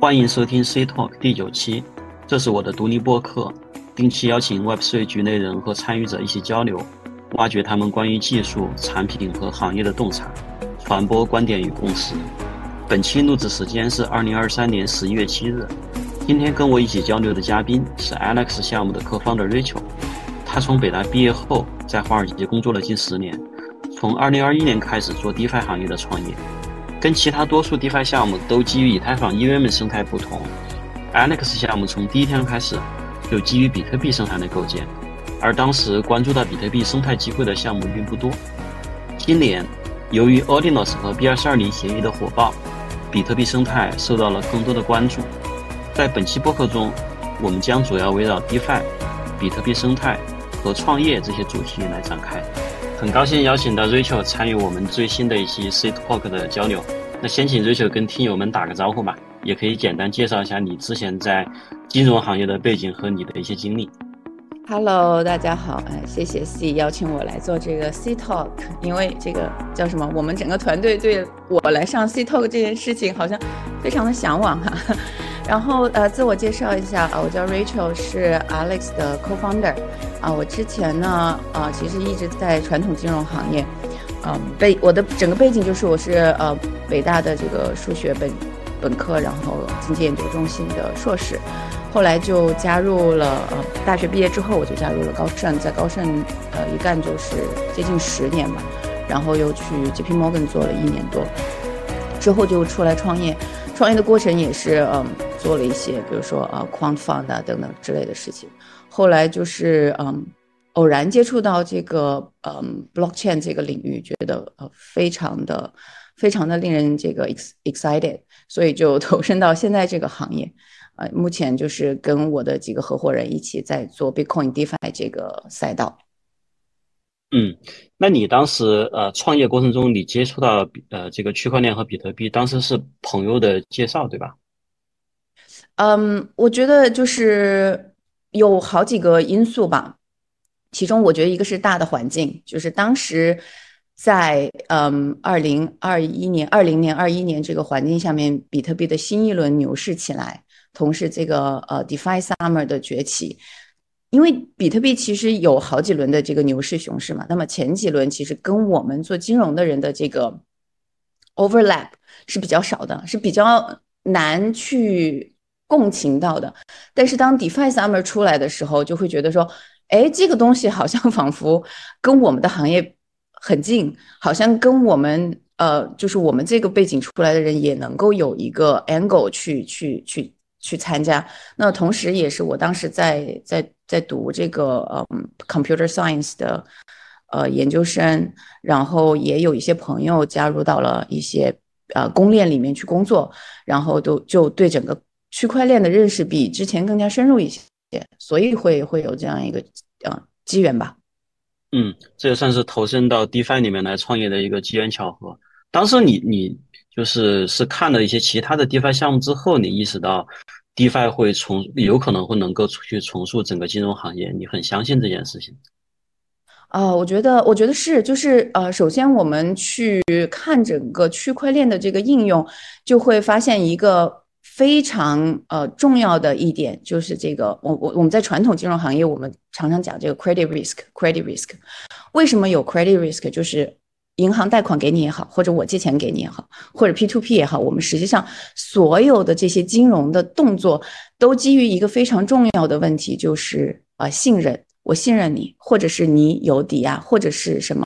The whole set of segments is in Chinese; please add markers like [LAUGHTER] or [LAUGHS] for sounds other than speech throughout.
欢迎收听 C Talk 第九期，这是我的独立播客，定期邀请 Web3 局内人和参与者一起交流，挖掘他们关于技术、产品和行业的洞察，传播观点与共识。本期录制时间是二零二三年十一月七日。今天跟我一起交流的嘉宾是 Alex 项目的客方的 Rachel，他从北大毕业后在华尔街工作了近十年，从二零二一年开始做 DeFi 行业的创业。跟其他多数 DeFi 项目都基于以太坊 EVM 生态不同，Alex 项目从第一天开始就基于比特币生态的构建，而当时关注到比特币生态机会的项目并不多。今年，由于 Ordinals 和 BRC20 协议的火爆，比特币生态受到了更多的关注。在本期播客中，我们将主要围绕 DeFi、比特币生态和创业这些主题来展开。很高兴邀请到 Rachel 参与我们最新的一期 C Talk 的交流。那先请 Rachel 跟听友们打个招呼吧，也可以简单介绍一下你之前在金融行业的背景和你的一些经历。Hello，大家好，哎，谢谢 C 邀请我来做这个 C Talk，因为这个叫什么？我们整个团队对我来上 C Talk 这件事情好像非常的向往哈。然后呃，自我介绍一下啊，我叫 Rachel，是 Alex 的 co-founder。啊，我之前呢啊，其实一直在传统金融行业，嗯，背我的整个背景就是我是呃北大的这个数学本本科，然后经济研究中心的硕士，后来就加入了呃大学毕业之后我就加入了高盛，在高盛呃一干就是接近十年吧，然后又去 JP Morgan 做了一年多，之后就出来创业，创业的过程也是嗯。做了一些，比如说呃，quant fund 啊等等之类的事情。后来就是嗯，偶然接触到这个嗯，blockchain 这个领域，觉得呃非常的非常的令人这个 excited，所以就投身到现在这个行业。呃，目前就是跟我的几个合伙人一起在做 Bitcoin DeFi 这个赛道。嗯，那你当时呃创业过程中，你接触到呃这个区块链和比特币，当时是朋友的介绍，对吧？嗯，我觉得就是有好几个因素吧，其中我觉得一个是大的环境，就是当时在嗯二零二一年、二零年、二一年这个环境下面，比特币的新一轮牛市起来，同时这个呃 DeFi Summer 的崛起，因为比特币其实有好几轮的这个牛市熊市嘛，那么前几轮其实跟我们做金融的人的这个 overlap 是比较少的，是比较难去。共情到的，但是当 DeFi Summer 出来的时候，就会觉得说，哎，这个东西好像 [LAUGHS] 仿佛跟我们的行业很近，好像跟我们呃，就是我们这个背景出来的人也能够有一个 angle 去去去去参加。那同时，也是我当时在在在读这个嗯 Computer Science 的呃研究生，然后也有一些朋友加入到了一些呃公链里面去工作，然后都就对整个。区块链的认识比之前更加深入一些，所以会会有这样一个呃机缘吧。嗯，这也算是投身到 DeFi 里面来创业的一个机缘巧合。当时你你就是是看了一些其他的 DeFi 项目之后，你意识到 DeFi 会重有可能会能够去重塑整个金融行业，你很相信这件事情。啊，我觉得我觉得是，就是呃，首先我们去看整个区块链的这个应用，就会发现一个。非常呃重要的一点就是这个，我我我们在传统金融行业，我们常常讲这个 credit risk，credit risk，为什么有 credit risk？就是银行贷款给你也好，或者我借钱给你也好，或者 P to P 也好，我们实际上所有的这些金融的动作都基于一个非常重要的问题，就是啊信任，我信任你，或者是你有抵押，或者是什么。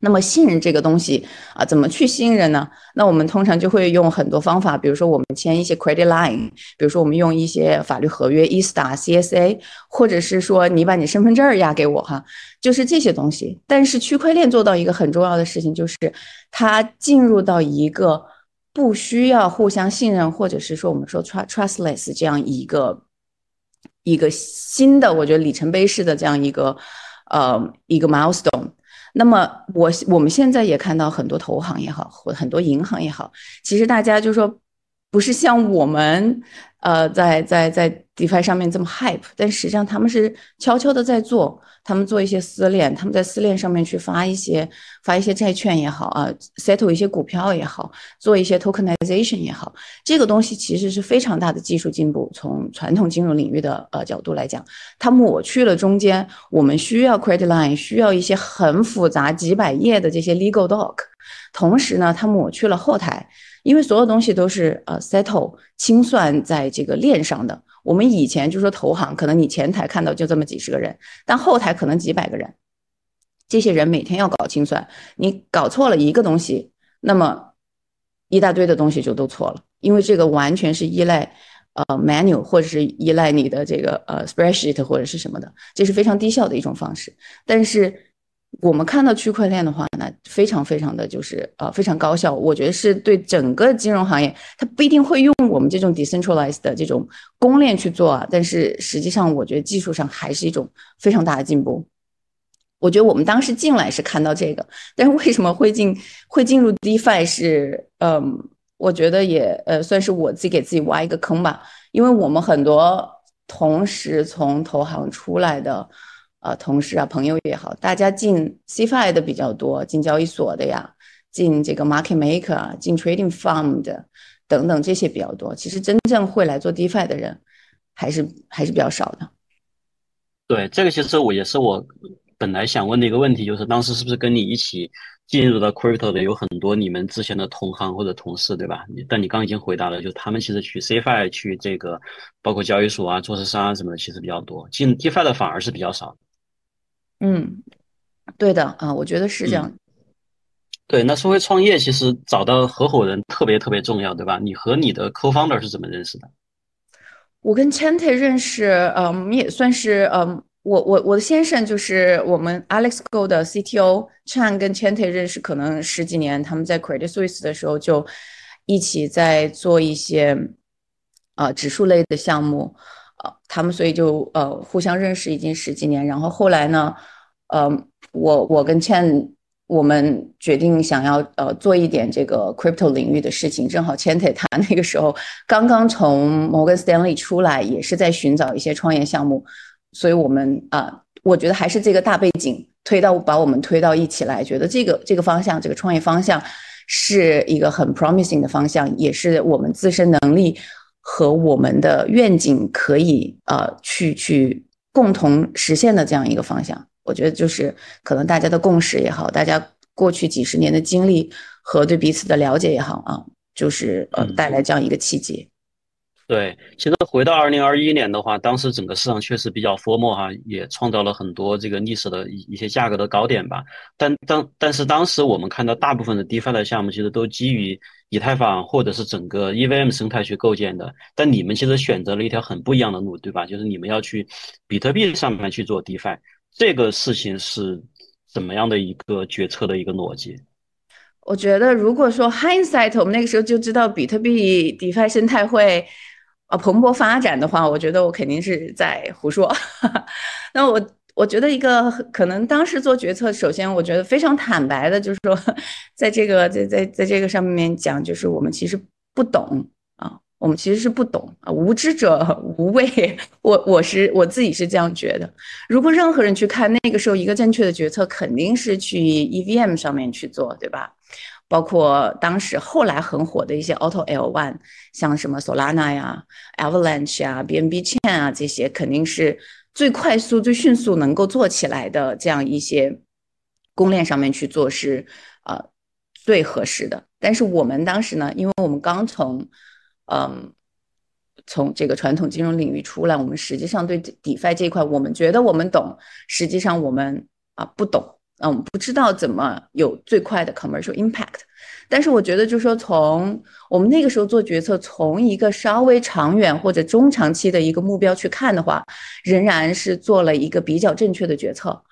那么信任这个东西啊，怎么去信任呢？那我们通常就会用很多方法，比如说我们签一些 credit line，比如说我们用一些法律合约 ESTA、CSA，或者是说你把你身份证押给我哈，就是这些东西。但是区块链做到一个很重要的事情，就是它进入到一个不需要互相信任，或者是说我们说 trustless 这样一个一个新的，我觉得里程碑式的这样一个呃一个 milestone。那么我我们现在也看到很多投行也好，或很多银行也好，其实大家就说，不是像我们，呃，在在在 DeFi 上面这么 hype，但实际上他们是悄悄的在做，他们做一些私链，他们在私链上面去发一些发一些债券也好啊，settle 一些股票也好，做一些 tokenization 也好，这个东西其实是非常大的技术进步。从传统金融领域的呃角度来讲，它抹去了中间我们需要 credit line，需要一些很复杂几百页的这些 legal doc，同时呢，它抹去了后台，因为所有东西都是呃 settle 清算在这个链上的。我们以前就说投行，可能你前台看到就这么几十个人，但后台可能几百个人，这些人每天要搞清算，你搞错了一个东西，那么一大堆的东西就都错了，因为这个完全是依赖呃 manual 或者是依赖你的这个呃 spreadsheet 或者是什么的，这是非常低效的一种方式，但是。我们看到区块链的话呢，非常非常的就是呃非常高效，我觉得是对整个金融行业，它不一定会用我们这种 decentralized 的这种公链去做啊，但是实际上我觉得技术上还是一种非常大的进步。我觉得我们当时进来是看到这个，但是为什么会进会进入 DeFi 是嗯，我觉得也呃算是我自己给自己挖一个坑吧，因为我们很多同时从投行出来的。呃，同事啊，朋友也好，大家进 CFI 的比较多，进交易所的呀，进这个 market maker 啊，进 trading fund 等等这些比较多。其实真正会来做 DeFi 的人，还是还是比较少的。对，这个其实我也是我本来想问的一个问题，就是当时是不是跟你一起进入到 crypto 的有很多你们之前的同行或者同事，对吧？但你刚已经回答了，就他们其实去 CFI 去这个包括交易所啊、做市商啊什么的，其实比较多，进 DeFi 的反而是比较少。嗯，对的啊，我觉得是这样。对，那说回创业，其实找到合伙人特别特别重要，对吧？你和你的 co-founder 是怎么认识的？我跟 Chante 认识，嗯，也算是，嗯，我我我的先生就是我们 Alex Go 的 CTO Chan 跟 Chante 认识，可能十几年，他们在 Credit Suisse 的时候就一起在做一些啊指数类的项目。他们所以就呃互相认识已经十几年，然后后来呢，呃，我我跟倩我们决定想要呃做一点这个 crypto 领域的事情，正好 Chante 他那个时候刚刚从摩根 Stanley 出来，也是在寻找一些创业项目，所以我们啊，我觉得还是这个大背景推到把我们推到一起来，觉得这个这个方向这个创业方向是一个很 promising 的方向，也是我们自身能力。和我们的愿景可以呃去去共同实现的这样一个方向，我觉得就是可能大家的共识也好，大家过去几十年的经历和对彼此的了解也好啊，就是呃带来这样一个契机。对，其实回到二零二一年的话，当时整个市场确实比较疯魔哈，也创造了很多这个历史的一一些价格的高点吧。但当但是当时我们看到大部分的 DeFi 的项目其实都基于以太坊或者是整个 EVM 生态去构建的。但你们其实选择了一条很不一样的路，对吧？就是你们要去比特币上面去做 DeFi，这个事情是怎么样的一个决策的一个逻辑？我觉得如果说 hindsight，我们那个时候就知道比特币 DeFi 生态会。啊，蓬勃发展的话，我觉得我肯定是在胡说。[LAUGHS] 那我我觉得一个可能当时做决策，首先我觉得非常坦白的，就是说，在这个在在在这个上面讲，就是我们其实不懂啊，我们其实是不懂啊，无知者 [LAUGHS] 无畏。我我是我自己是这样觉得。如果任何人去看那个时候一个正确的决策，肯定是去 EVM 上面去做，对吧？包括当时后来很火的一些 Auto L One，像什么 Solana 呀、Avalanche 啊、BNB Chain 啊这些，肯定是最快速、最迅速能够做起来的这样一些公链上面去做是呃最合适的。但是我们当时呢，因为我们刚从嗯从这个传统金融领域出来，我们实际上对 DeFi 这一块，我们觉得我们懂，实际上我们啊不懂。嗯，不知道怎么有最快的 commercial impact，但是我觉得，就是说，从我们那个时候做决策，从一个稍微长远或者中长期的一个目标去看的话，仍然是做了一个比较正确的决策。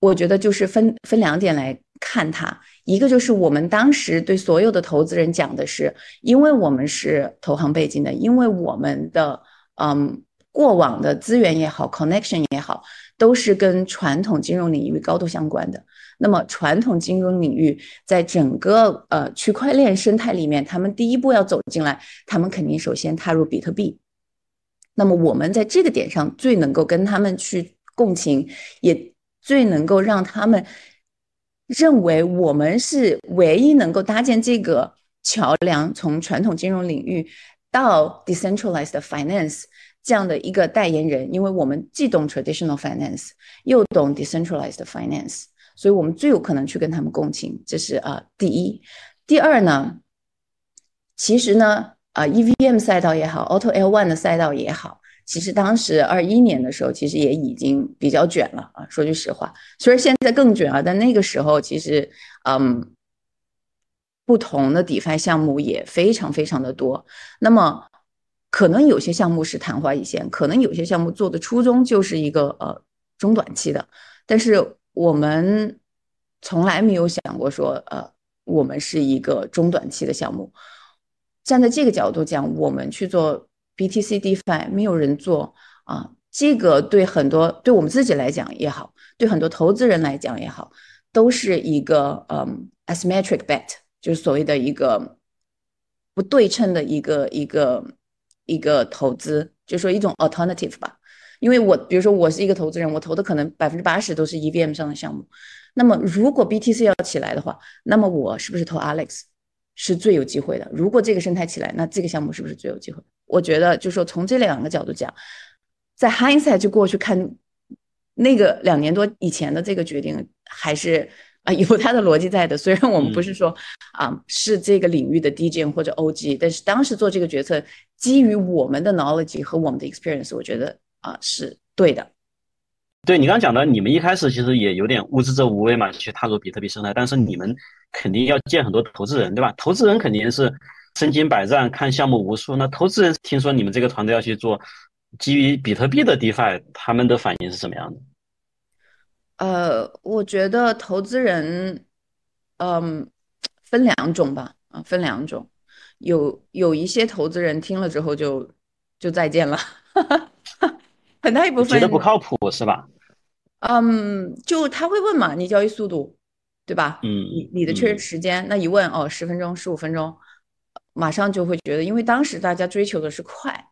我觉得就是分分两点来看它，一个就是我们当时对所有的投资人讲的是，因为我们是投行背景的，因为我们的嗯过往的资源也好，connection 也好。都是跟传统金融领域高度相关的。那么，传统金融领域在整个呃区块链生态里面，他们第一步要走进来，他们肯定首先踏入比特币。那么我们在这个点上最能够跟他们去共情，也最能够让他们认为我们是唯一能够搭建这个桥梁，从传统金融领域到 decentralized finance 这样的一个代言人，因为我们既懂 traditional finance，又懂 decentralized finance，所以我们最有可能去跟他们共情。这是啊，第一。第二呢，其实呢。啊，EVM 赛道也好，Auto L1 的赛道也好，其实当时二一年的时候，其实也已经比较卷了啊。说句实话，虽然现在更卷啊，但那个时候其实，嗯，不同的 DeFi 项目也非常非常的多。那么，可能有些项目是昙花一现，可能有些项目做的初衷就是一个呃中短期的，但是我们从来没有想过说，呃，我们是一个中短期的项目。站在这个角度讲，我们去做 BTC DeFi，没有人做啊。这个对很多对我们自己来讲也好，对很多投资人来讲也好，都是一个嗯 asymmetric bet，就是所谓的一个不对称的一个一个一个投资，就说一种 alternative 吧。因为我比如说我是一个投资人，我投的可能百分之八十都是 EVM 上的项目。那么如果 BTC 要起来的话，那么我是不是投 Alex？是最有机会的。如果这个生态起来，那这个项目是不是最有机会？我觉得，就说从这两个角度讲，在 hindsight 就过去看那个两年多以前的这个决定，还是啊有它的逻辑在的。虽然我们不是说啊是这个领域的 DJ 或者 OG，但是当时做这个决策，基于我们的 knowledge 和我们的 experience，我觉得啊是对的。对你刚刚讲的，你们一开始其实也有点无知者无畏嘛，去踏入比特币生态，但是你们肯定要见很多投资人，对吧？投资人肯定是身经百战，看项目无数。那投资人听说你们这个团队要去做基于比特币的 DeFi，他们的反应是什么样的？呃，我觉得投资人，嗯，分两种吧，啊，分两种，有有一些投资人听了之后就就再见了。[LAUGHS] 很大一部分觉得不靠谱是吧？嗯，就他会问嘛，你交易速度，对吧？嗯，你你的确认时间，那一问哦，十分钟、十五分钟，马上就会觉得，因为当时大家追求的是快，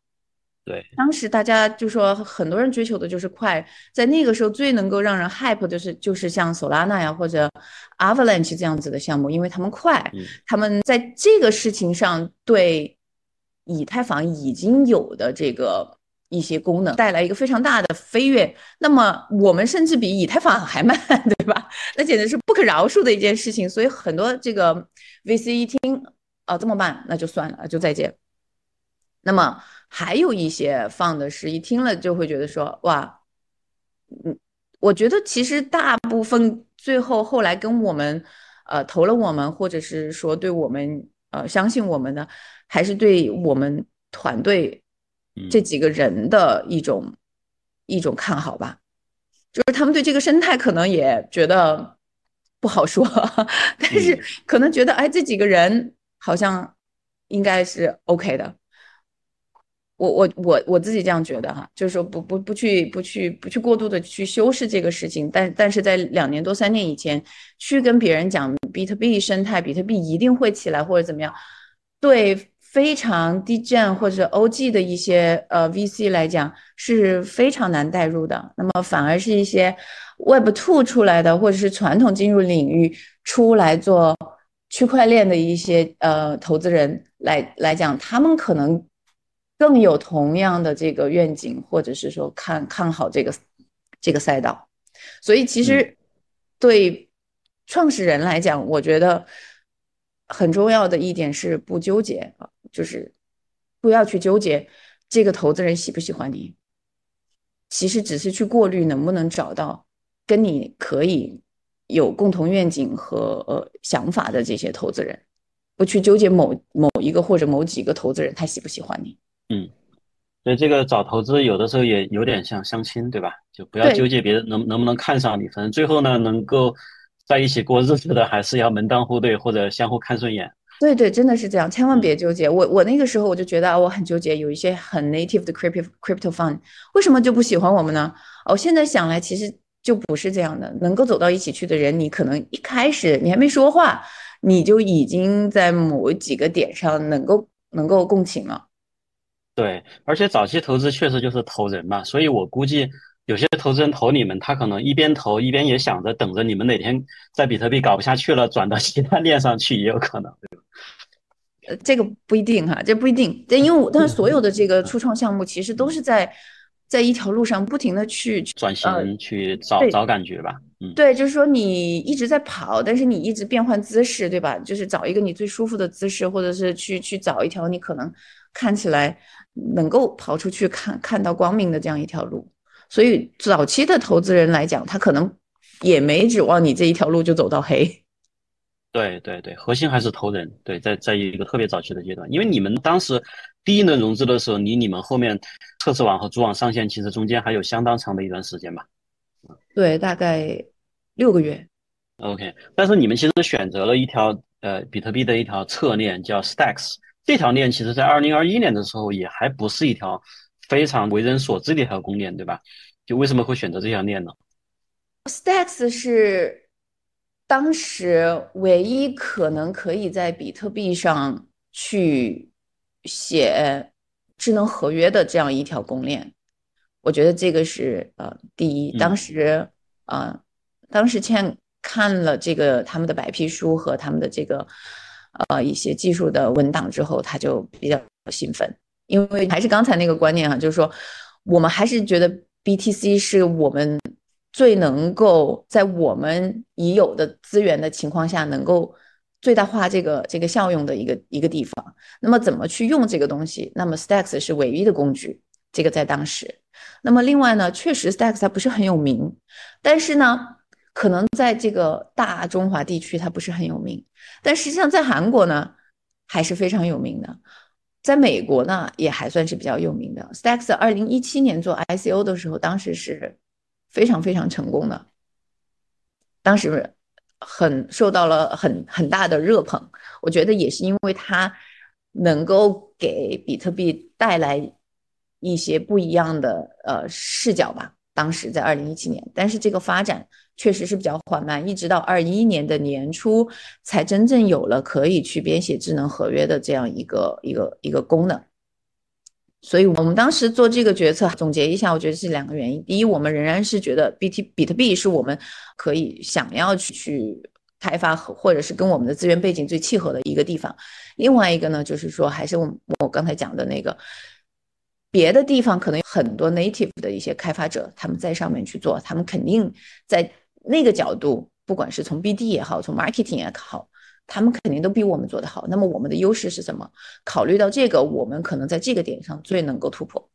对，当时大家就说很多人追求的就是快，在那个时候最能够让人 hype 的是就是像 Solana 呀或者 Avalanche 这样子的项目，因为他们快，他们在这个事情上对以太坊已经有的这个。一些功能带来一个非常大的飞跃，那么我们甚至比以太坊还慢，[LAUGHS] 对吧？那简直是不可饶恕的一件事情。所以很多这个 VC 一听啊这么慢，那就算了，就再见。那么还有一些放的是一听了就会觉得说哇，嗯，我觉得其实大部分最后后来跟我们呃投了我们，或者是说对我们呃相信我们的，还是对我们团队。这几个人的一种一种看好吧，就是他们对这个生态可能也觉得不好说，[LAUGHS] 但是可能觉得哎，这几个人好像应该是 OK 的。我我我我自己这样觉得哈，就是说不不不去不去不去过度的去修饰这个事情，但但是在两年多三年以前去跟别人讲比特币生态，比特币一定会起来或者怎么样，对。非常低 gen 或者 OG 的一些呃 VC 来讲是非常难带入的，那么反而是一些 Web Two 出来的或者是传统进入领域出来做区块链的一些呃投资人来来讲，他们可能更有同样的这个愿景，或者是说看看好这个这个赛道。所以其实对创始人来讲，我觉得很重要的一点是不纠结啊。就是不要去纠结这个投资人喜不喜欢你，其实只是去过滤能不能找到跟你可以有共同愿景和呃想法的这些投资人，不去纠结某某一个或者某几个投资人他喜不喜欢你。嗯，所以这个找投资有的时候也有点像相亲，对吧？就不要纠结别人能能不能看上你，反正最后呢能够在一起过日子的还是要门当户对或者相互看顺眼。对对，真的是这样，千万别纠结。我我那个时候我就觉得啊，我很纠结，有一些很 native 的 crypto crypto fund，为什么就不喜欢我们呢？哦，现在想来其实就不是这样的。能够走到一起去的人，你可能一开始你还没说话，你就已经在某几个点上能够能够共情了。对，而且早期投资确实就是投人嘛，所以我估计有些投资人投你们，他可能一边投一边也想着等着你们哪天在比特币搞不下去了，转到其他链上去也有可能，对吧？呃，这个不一定哈，这不一定。但因为我，但是所有的这个初创项目其实都是在在一条路上不停的去转型，去找找感觉吧。嗯，对，就是说你一直在跑，但是你一直变换姿势，对吧？就是找一个你最舒服的姿势，或者是去去找一条你可能看起来能够跑出去看看到光明的这样一条路。所以早期的投资人来讲，他可能也没指望你这一条路就走到黑。对对对，核心还是投人。对，在在一个特别早期的阶段，因为你们当时第一轮融资的时候，离你们后面测试网和主网上线，其实中间还有相当长的一段时间吧？对，大概六个月。OK，但是你们其实选择了一条呃比特币的一条侧链叫 Stacks，这条链其实在二零二一年的时候也还不是一条非常为人所知的一条公链，对吧？就为什么会选择这条链呢？Stacks 是。当时唯一可能可以在比特币上去写智能合约的这样一条公链，我觉得这个是呃第一。当时啊，当时倩看了这个他们的白皮书和他们的这个呃一些技术的文档之后，他就比较兴奋，因为还是刚才那个观念哈，就是说我们还是觉得 BTC 是我们。最能够在我们已有的资源的情况下，能够最大化这个这个效用的一个一个地方。那么怎么去用这个东西？那么 Stacks 是唯一的工具。这个在当时。那么另外呢，确实 Stacks 它不是很有名，但是呢，可能在这个大中华地区它不是很有名，但实际上在韩国呢还是非常有名的，在美国呢也还算是比较有名的。Stacks 二零一七年做 ICO 的时候，当时是。非常非常成功的，当时很受到了很很大的热捧。我觉得也是因为它能够给比特币带来一些不一样的呃视角吧。当时在二零一七年，但是这个发展确实是比较缓慢，一直到二一年的年初才真正有了可以去编写智能合约的这样一个一个一个功能。所以，我们当时做这个决策，总结一下，我觉得是两个原因。第一，我们仍然是觉得 B T 比特币是我们可以想要去去开发和或者是跟我们的资源背景最契合的一个地方。另外一个呢，就是说，还是我我刚才讲的那个，别的地方可能有很多 native 的一些开发者，他们在上面去做，他们肯定在那个角度，不管是从 B D 也好，从 marketing 也好。他们肯定都比我们做得好。那么我们的优势是什么？考虑到这个，我们可能在这个点上最能够突破。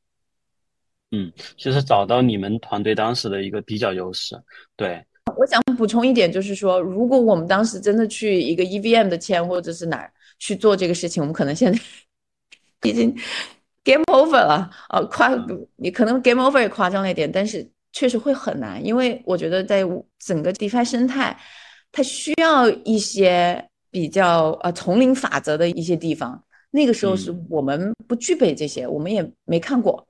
嗯，就是找到你们团队当时的一个比较优势。对，我想补充一点，就是说，如果我们当时真的去一个 EVM 的签或者是哪儿去做这个事情，我们可能现在 [LAUGHS] 已经 game over 了。呃，夸你可能 game over 也夸张了一点，但是确实会很难，因为我觉得在整个 DeFi 生态，它需要一些。比较呃丛林法则的一些地方，那个时候是我们不具备这些，我们也没看过，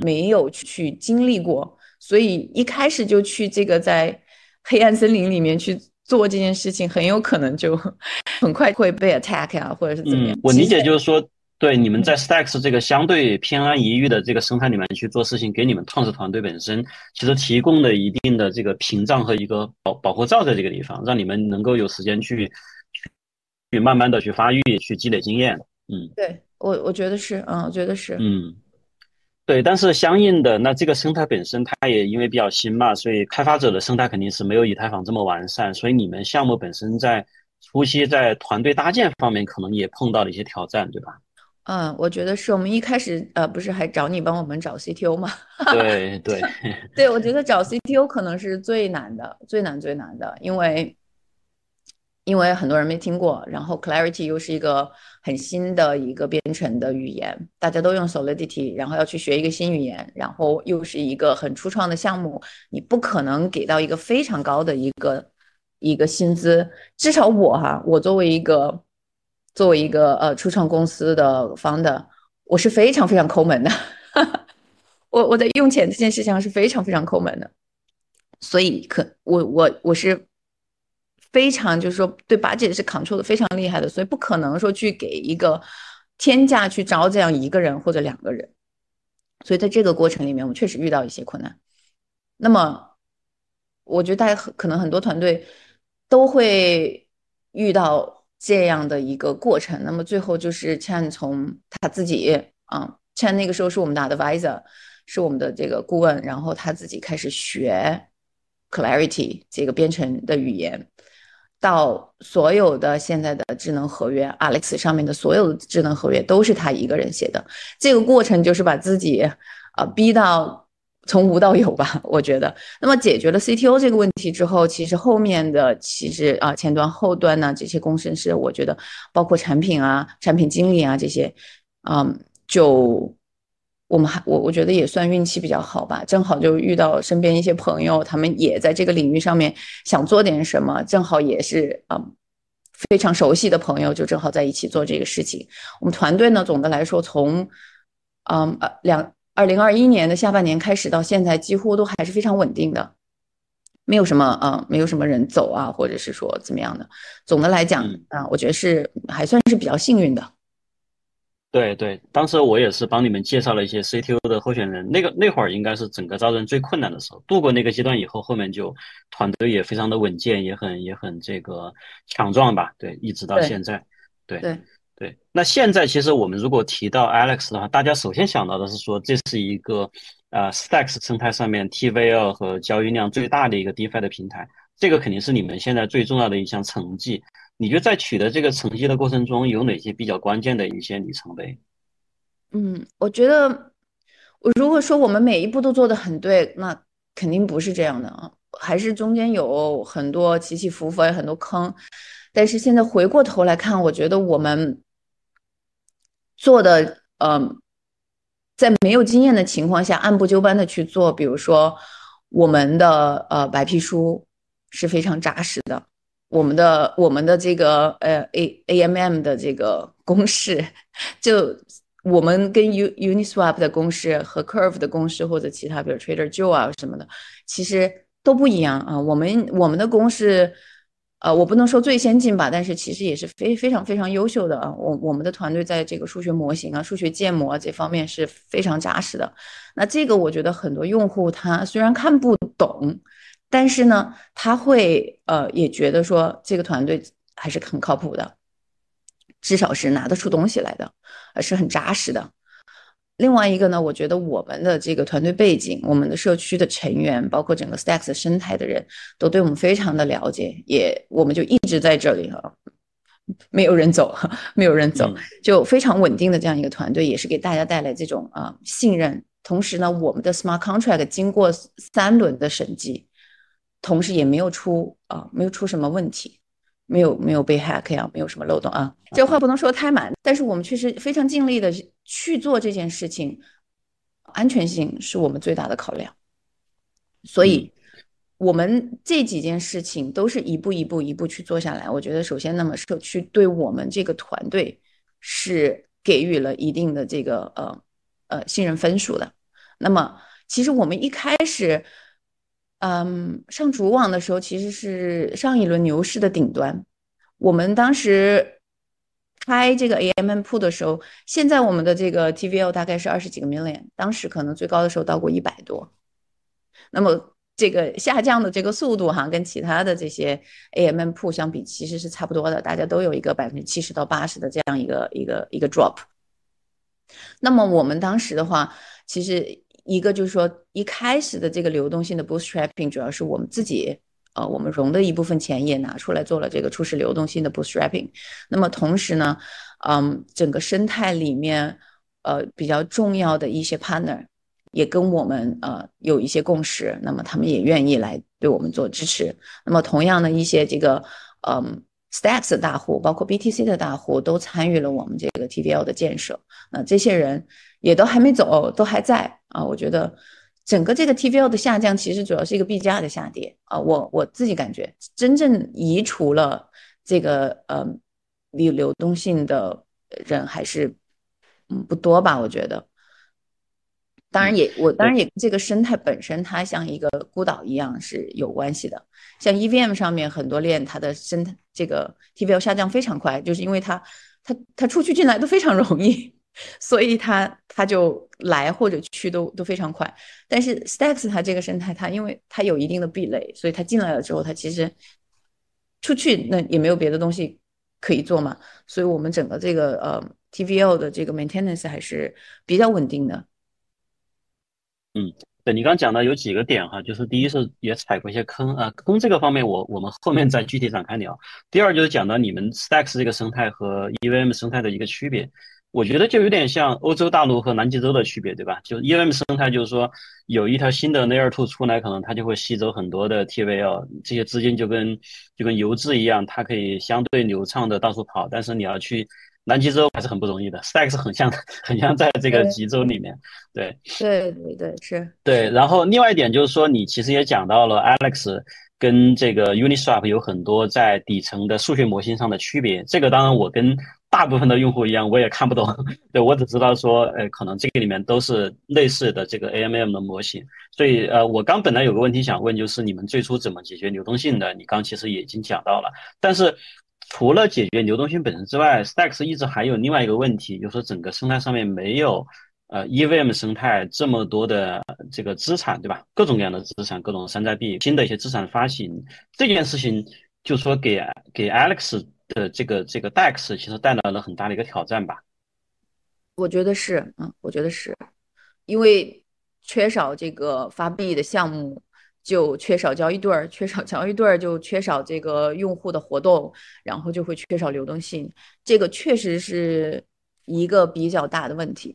没有去经历过，所以一开始就去这个在黑暗森林里面去做这件事情，很有可能就 [LAUGHS] 很快会被 attack 啊，或者是怎么样。我理解就是说，对你们在 Stacks 这个相对偏安一隅的这个生态里面去做事情，给你们创始团队本身其实提供了一定的这个屏障和一个保保护罩在这个地方，让你们能够有时间去。去慢慢的去发育，去积累经验。嗯，对我我觉得是，嗯，我觉得是，嗯，对。但是相应的，那这个生态本身它也因为比较新嘛，所以开发者的生态肯定是没有以太坊这么完善。所以你们项目本身在初期在团队搭建方面，可能也碰到了一些挑战，对吧？嗯，我觉得是我们一开始呃，不是还找你帮我们找 CTO 吗？[LAUGHS] 对对对，我觉得找 CTO 可能是最难的，最难最难的，因为。因为很多人没听过，然后 Clarity 又是一个很新的一个编程的语言，大家都用 Solidity，然后要去学一个新语言，然后又是一个很初创的项目，你不可能给到一个非常高的一个一个薪资。至少我哈，我作为一个作为一个呃初创公司的 founder，我是非常非常抠门的。[LAUGHS] 我我在用钱这件事情上是非常非常抠门的，所以可我我我是。非常就是说对 budget 是 control 的非常厉害的，所以不可能说去给一个天价去招这样一个人或者两个人，所以在这个过程里面，我们确实遇到一些困难。那么，我觉得大家可能很多团队都会遇到这样的一个过程。那么最后就是 Chan 从他自己啊，Chan 那个时候是我们的 advisor，是我们的这个顾问，然后他自己开始学 Clarity 这个编程的语言。到所有的现在的智能合约，Alex 上面的所有的智能合约都是他一个人写的。这个过程就是把自己，呃，逼到从无到有吧，[LAUGHS] 我觉得。那么解决了 CTO 这个问题之后，其实后面的其实啊，前端、后端呢，这些工程师，我觉得包括产品啊、产品经理啊这些，嗯，就。我们还我我觉得也算运气比较好吧，正好就遇到身边一些朋友，他们也在这个领域上面想做点什么，正好也是啊非常熟悉的朋友，就正好在一起做这个事情。我们团队呢，总的来说从嗯呃两二零二一年的下半年开始到现在，几乎都还是非常稳定的，没有什么啊没有什么人走啊，或者是说怎么样的。总的来讲啊，我觉得是还算是比较幸运的。对对，当时我也是帮你们介绍了一些 CTO 的候选人，那个那会儿应该是整个招人最困难的时候，度过那个阶段以后，后面就团队也非常的稳健，也很也很这个强壮吧，对，一直到现在，对对对。那现在其实我们如果提到 Alex 的话，大家首先想到的是说这是一个呃 Stacks 生态上面 TVL 和交易量最大的一个 DeFi 的平台，这个肯定是你们现在最重要的一项成绩。你觉得在取得这个成绩的过程中，有哪些比较关键的一些里程碑？嗯，我觉得，我如果说我们每一步都做得很对，那肯定不是这样的啊，还是中间有很多起起伏伏，有很多坑。但是现在回过头来看，我觉得我们做的，嗯，在没有经验的情况下，按部就班的去做，比如说我们的呃白皮书是非常扎实的。我们的我们的这个呃 A A M M 的这个 [LAUGHS] 公式，就我们跟 U Uniswap 的公式和 Curve 的公式或者其他比如 Trader Joe 啊什么的，其实都不一样啊。我们我们的公式，呃，我不能说最先进吧，但是其实也是非非常非常优秀的啊。我我们的团队在这个数学模型啊、数学建模这方面是非常扎实的。那这个我觉得很多用户他虽然看不懂。但是呢，他会呃也觉得说这个团队还是很靠谱的，至少是拿得出东西来的，呃是很扎实的。另外一个呢，我觉得我们的这个团队背景，我们的社区的成员，包括整个 Stacks 生态的人都对我们非常的了解，也我们就一直在这里哈，没有人走，[LAUGHS] 没有人走，就非常稳定的这样一个团队，也是给大家带来这种啊信任。同时呢，我们的 Smart Contract 经过三轮的审计。同时也没有出啊，没有出什么问题，没有没有被 hack 呀，没有什么漏洞啊。这话不能说太满，但是我们确实非常尽力的去做这件事情，安全性是我们最大的考量。所以，我们这几件事情都是一步一步一步去做下来。我觉得，首先，那么社区对我们这个团队是给予了一定的这个呃呃信任分数的。那么，其实我们一开始。嗯，上主网的时候其实是上一轮牛市的顶端。我们当时开这个 AMM 铺的时候，现在我们的这个 TVL 大概是二十几个 million，当时可能最高的时候到过一百多。那么这个下降的这个速度哈，跟其他的这些 AMM 铺相比，其实是差不多的，大家都有一个百分之七十到八十的这样一个一个一个 drop。那么我们当时的话，其实。一个就是说，一开始的这个流动性的 bootstrapping 主要是我们自己，呃，我们融的一部分钱也拿出来做了这个初始流动性的 bootstrapping。那么同时呢，嗯，整个生态里面，呃，比较重要的一些 partner 也跟我们呃有一些共识，那么他们也愿意来对我们做支持。那么同样的一些这个，嗯，Stacks 的大户，包括 BTC 的大户都参与了我们这个 TVL 的建设。那这些人。也都还没走，都还在啊！我觉得整个这个 TVL 的下降，其实主要是一个币价的下跌啊。我我自己感觉，真正移除了这个呃流流动性的人还是嗯不多吧？我觉得，当然也我当然也这个生态本身它像一个孤岛一样是有关系的。像 EVM 上面很多链，它的生态这个 TVL 下降非常快，就是因为它。它它出去进来都非常容易，[LAUGHS] 所以它它就来或者去都都非常快。但是 Stacks 它这个生态，它因为它有一定的壁垒，所以它进来了之后，它其实出去那也没有别的东西可以做嘛。所以我们整个这个呃 TVL 的这个 maintenance 还是比较稳定的。嗯。对你刚刚讲的有几个点哈，就是第一是也踩过一些坑啊，坑这个方面我我们后面再具体展开聊。第二就是讲到你们 Stacks 这个生态和 EVM 生态的一个区别，我觉得就有点像欧洲大陆和南极洲的区别，对吧？就 EVM 生态就是说有一条新的 Layer Two 出来，可能它就会吸走很多的 TVL，这些资金就跟就跟游资一样，它可以相对流畅的到处跑，但是你要去。南极洲还是很不容易的，Stacks 很像 [LAUGHS] 很像在这个极洲里面，对，对对对是，对。然后另外一点就是说，你其实也讲到了 Alex 跟这个 Uniswap 有很多在底层的数学模型上的区别。这个当然我跟大部分的用户一样，我也看不懂，[LAUGHS] 对我只知道说，呃，可能这个里面都是类似的这个 AMM 的模型。所以，呃，我刚本来有个问题想问，就是你们最初怎么解决流动性的？你刚其实也已经讲到了，但是。除了解决流动性本身之外，Stacks 一直还有另外一个问题，就是说整个生态上面没有呃 EVM 生态这么多的这个资产，对吧？各种各样的资产，各种山寨币，新的一些资产发行这件事情，就说给给 Alex 的这个这个 DEX 其实带来了很大的一个挑战吧？我觉得是，嗯，我觉得是，因为缺少这个发币的项目。就缺少交易对儿，缺少交易对儿就缺少这个用户的活动，然后就会缺少流动性，这个确实是一个比较大的问题。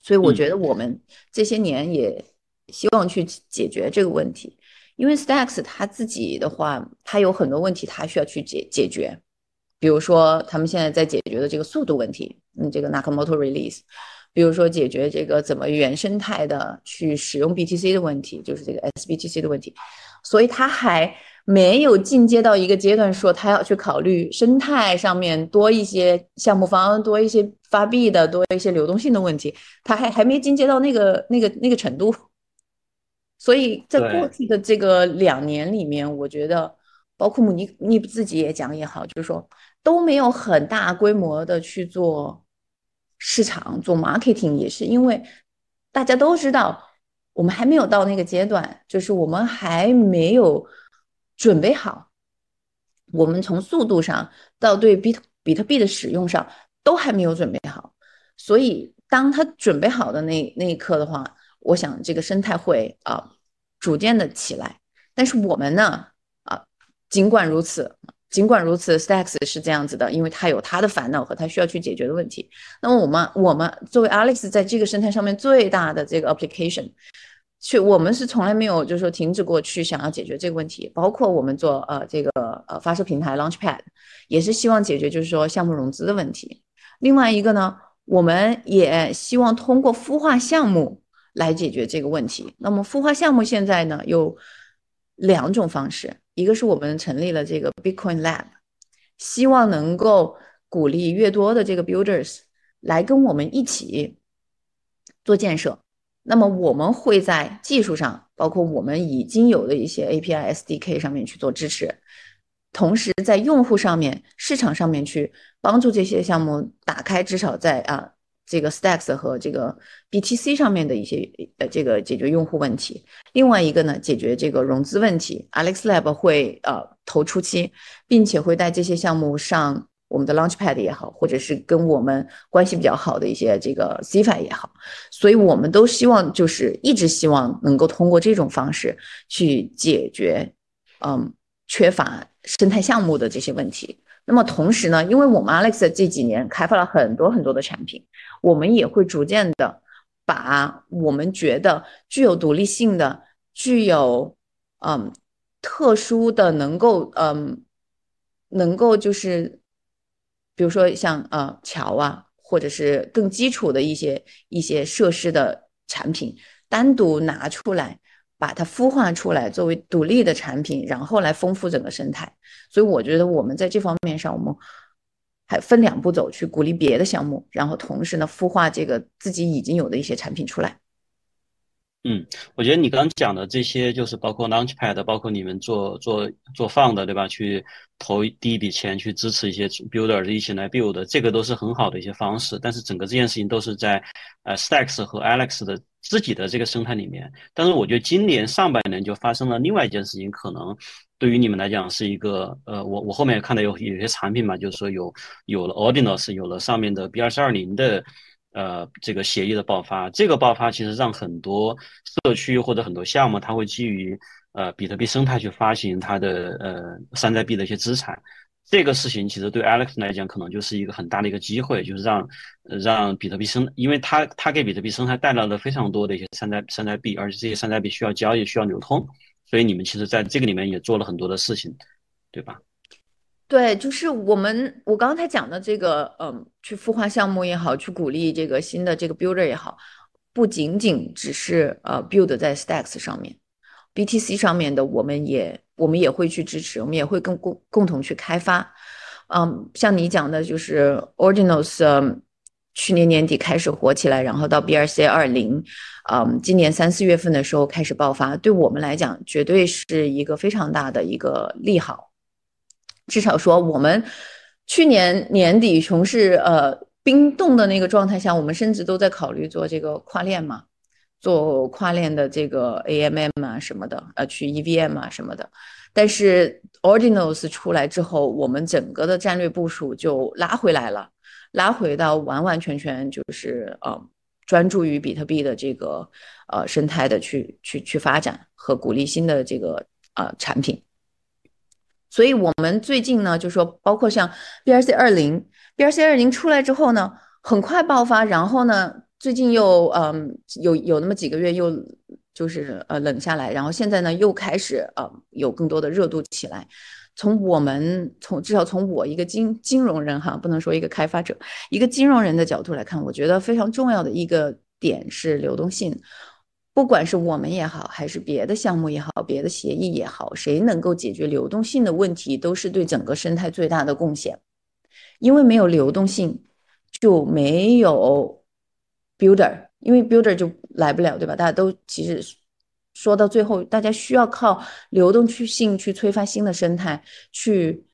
所以我觉得我们这些年也希望去解决这个问题，因为 Stacks 它自己的话，它有很多问题，它需要去解解决，比如说他们现在在解决的这个速度问题，嗯，这个 Nakamoto Release。比如说解决这个怎么原生态的去使用 BTC 的问题，就是这个 SBTC 的问题，所以它还没有进阶到一个阶段，说他要去考虑生态上面多一些项目方、多一些发币的、多一些流动性的问题，他还还没进阶到那个那个那个程度。所以在过去的这个两年里面，我觉得包括姆尼尼自己也讲也好，就是说都没有很大规模的去做。市场做 marketing 也是因为大家都知道，我们还没有到那个阶段，就是我们还没有准备好，我们从速度上到对比特比特币的使用上都还没有准备好，所以当他准备好的那那一刻的话，我想这个生态会啊逐渐的起来，但是我们呢啊尽管如此。尽管如此，Stacks 是这样子的，因为他有他的烦恼和他需要去解决的问题。那么我们我们作为 Alex 在这个生态上面最大的这个 application，去我们是从来没有就是说停止过去想要解决这个问题。包括我们做呃这个呃发射平台 Launchpad，也是希望解决就是说项目融资的问题。另外一个呢，我们也希望通过孵化项目来解决这个问题。那么孵化项目现在呢有两种方式。一个是我们成立了这个 Bitcoin Lab，希望能够鼓励越多的这个 builders 来跟我们一起做建设。那么我们会在技术上，包括我们已经有的一些 API SDK 上面去做支持，同时在用户上面、市场上面去帮助这些项目打开，至少在啊。这个 Stacks 和这个 BTC 上面的一些呃，这个解决用户问题。另外一个呢，解决这个融资问题。Alex Lab 会呃投初期，并且会带这些项目上我们的 Launchpad 也好，或者是跟我们关系比较好的一些这个 CFI 也好。所以我们都希望就是一直希望能够通过这种方式去解决嗯缺乏生态项目的这些问题。那么同时呢，因为我们 Alex 这几年开发了很多很多的产品。我们也会逐渐的把我们觉得具有独立性的、具有嗯特殊的、能够嗯能够就是比如说像呃桥啊，或者是更基础的一些一些设施的产品，单独拿出来，把它孵化出来作为独立的产品，然后来丰富整个生态。所以我觉得我们在这方面上，我们。还分两步走，去鼓励别的项目，然后同时呢孵化这个自己已经有的一些产品出来。嗯，我觉得你刚刚讲的这些，就是包括 Launchpad，包括你们做做做放的，对吧？去投第一笔钱去支持一些 builder 一起来 build，这个都是很好的一些方式。但是整个这件事情都是在呃 Stacks 和 Alex 的自己的这个生态里面。但是我觉得今年上半年就发生了另外一件事情，可能对于你们来讲是一个呃，我我后面看到有有些产品嘛，就是说有有了 Ordinals，有了上面的 B 二四二零的。呃，这个协议的爆发，这个爆发其实让很多社区或者很多项目，它会基于呃比特币生态去发行它的呃山寨币的一些资产。这个事情其实对 Alex 来讲，可能就是一个很大的一个机会，就是让让比特币生，因为它它给比特币生态带来了非常多的一些山寨山寨币，而且这些山寨币需要交易，需要流通，所以你们其实在这个里面也做了很多的事情，对吧？对，就是我们我刚才讲的这个，嗯，去孵化项目也好，去鼓励这个新的这个 builder 也好，不仅仅只是呃 build 在 Stacks 上面，BTC 上面的，我们也我们也会去支持，我们也会跟共共同去开发。嗯，像你讲的，就是 Ordinals，去年年底开始火起来，然后到 BRC 二零，嗯，今年三四月份的时候开始爆发，对我们来讲，绝对是一个非常大的一个利好。至少说，我们去年年底熊市呃冰冻的那个状态下，我们甚至都在考虑做这个跨链嘛，做跨链的这个 AMM 啊什么的，呃去 EVM 啊什么的。但是 Ordinals 出来之后，我们整个的战略部署就拉回来了，拉回到完完全全就是呃专注于比特币的这个呃生态的去去去发展和鼓励新的这个呃产品。所以，我们最近呢，就说包括像 BRC 二零，BRC 二零出来之后呢，很快爆发，然后呢，最近又嗯有有那么几个月又就是呃冷下来，然后现在呢又开始呃有更多的热度起来。从我们从至少从我一个金金融人哈，不能说一个开发者，一个金融人的角度来看，我觉得非常重要的一个点是流动性。不管是我们也好，还是别的项目也好，别的协议也好，谁能够解决流动性的问题，都是对整个生态最大的贡献。因为没有流动性，就没有 builder，因为 builder 就来不了，对吧？大家都其实说到最后，大家需要靠流动性去催发新的生态，去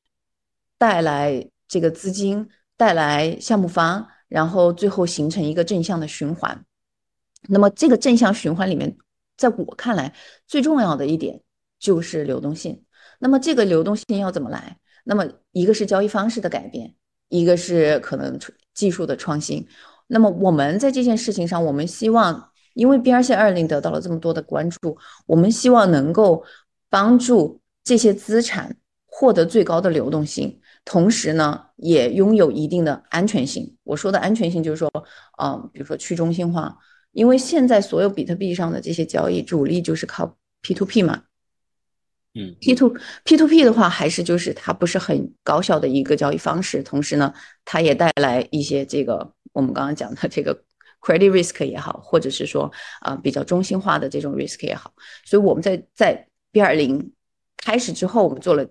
带来这个资金，带来项目方，然后最后形成一个正向的循环。那么这个正向循环里面，在我看来最重要的一点就是流动性。那么这个流动性要怎么来？那么一个是交易方式的改变，一个是可能技术的创新。那么我们在这件事情上，我们希望，因为 BRC 二零得到了这么多的关注，我们希望能够帮助这些资产获得最高的流动性，同时呢，也拥有一定的安全性。我说的安全性就是说，嗯，比如说去中心化。因为现在所有比特币上的这些交易主力就是靠 P to P 嘛，嗯，P to P to P 的话，还是就是它不是很高效的一个交易方式，同时呢，它也带来一些这个我们刚刚讲的这个 credit risk 也好，或者是说啊比较中心化的这种 risk 也好，所以我们在在 B 二零开始之后，我们做了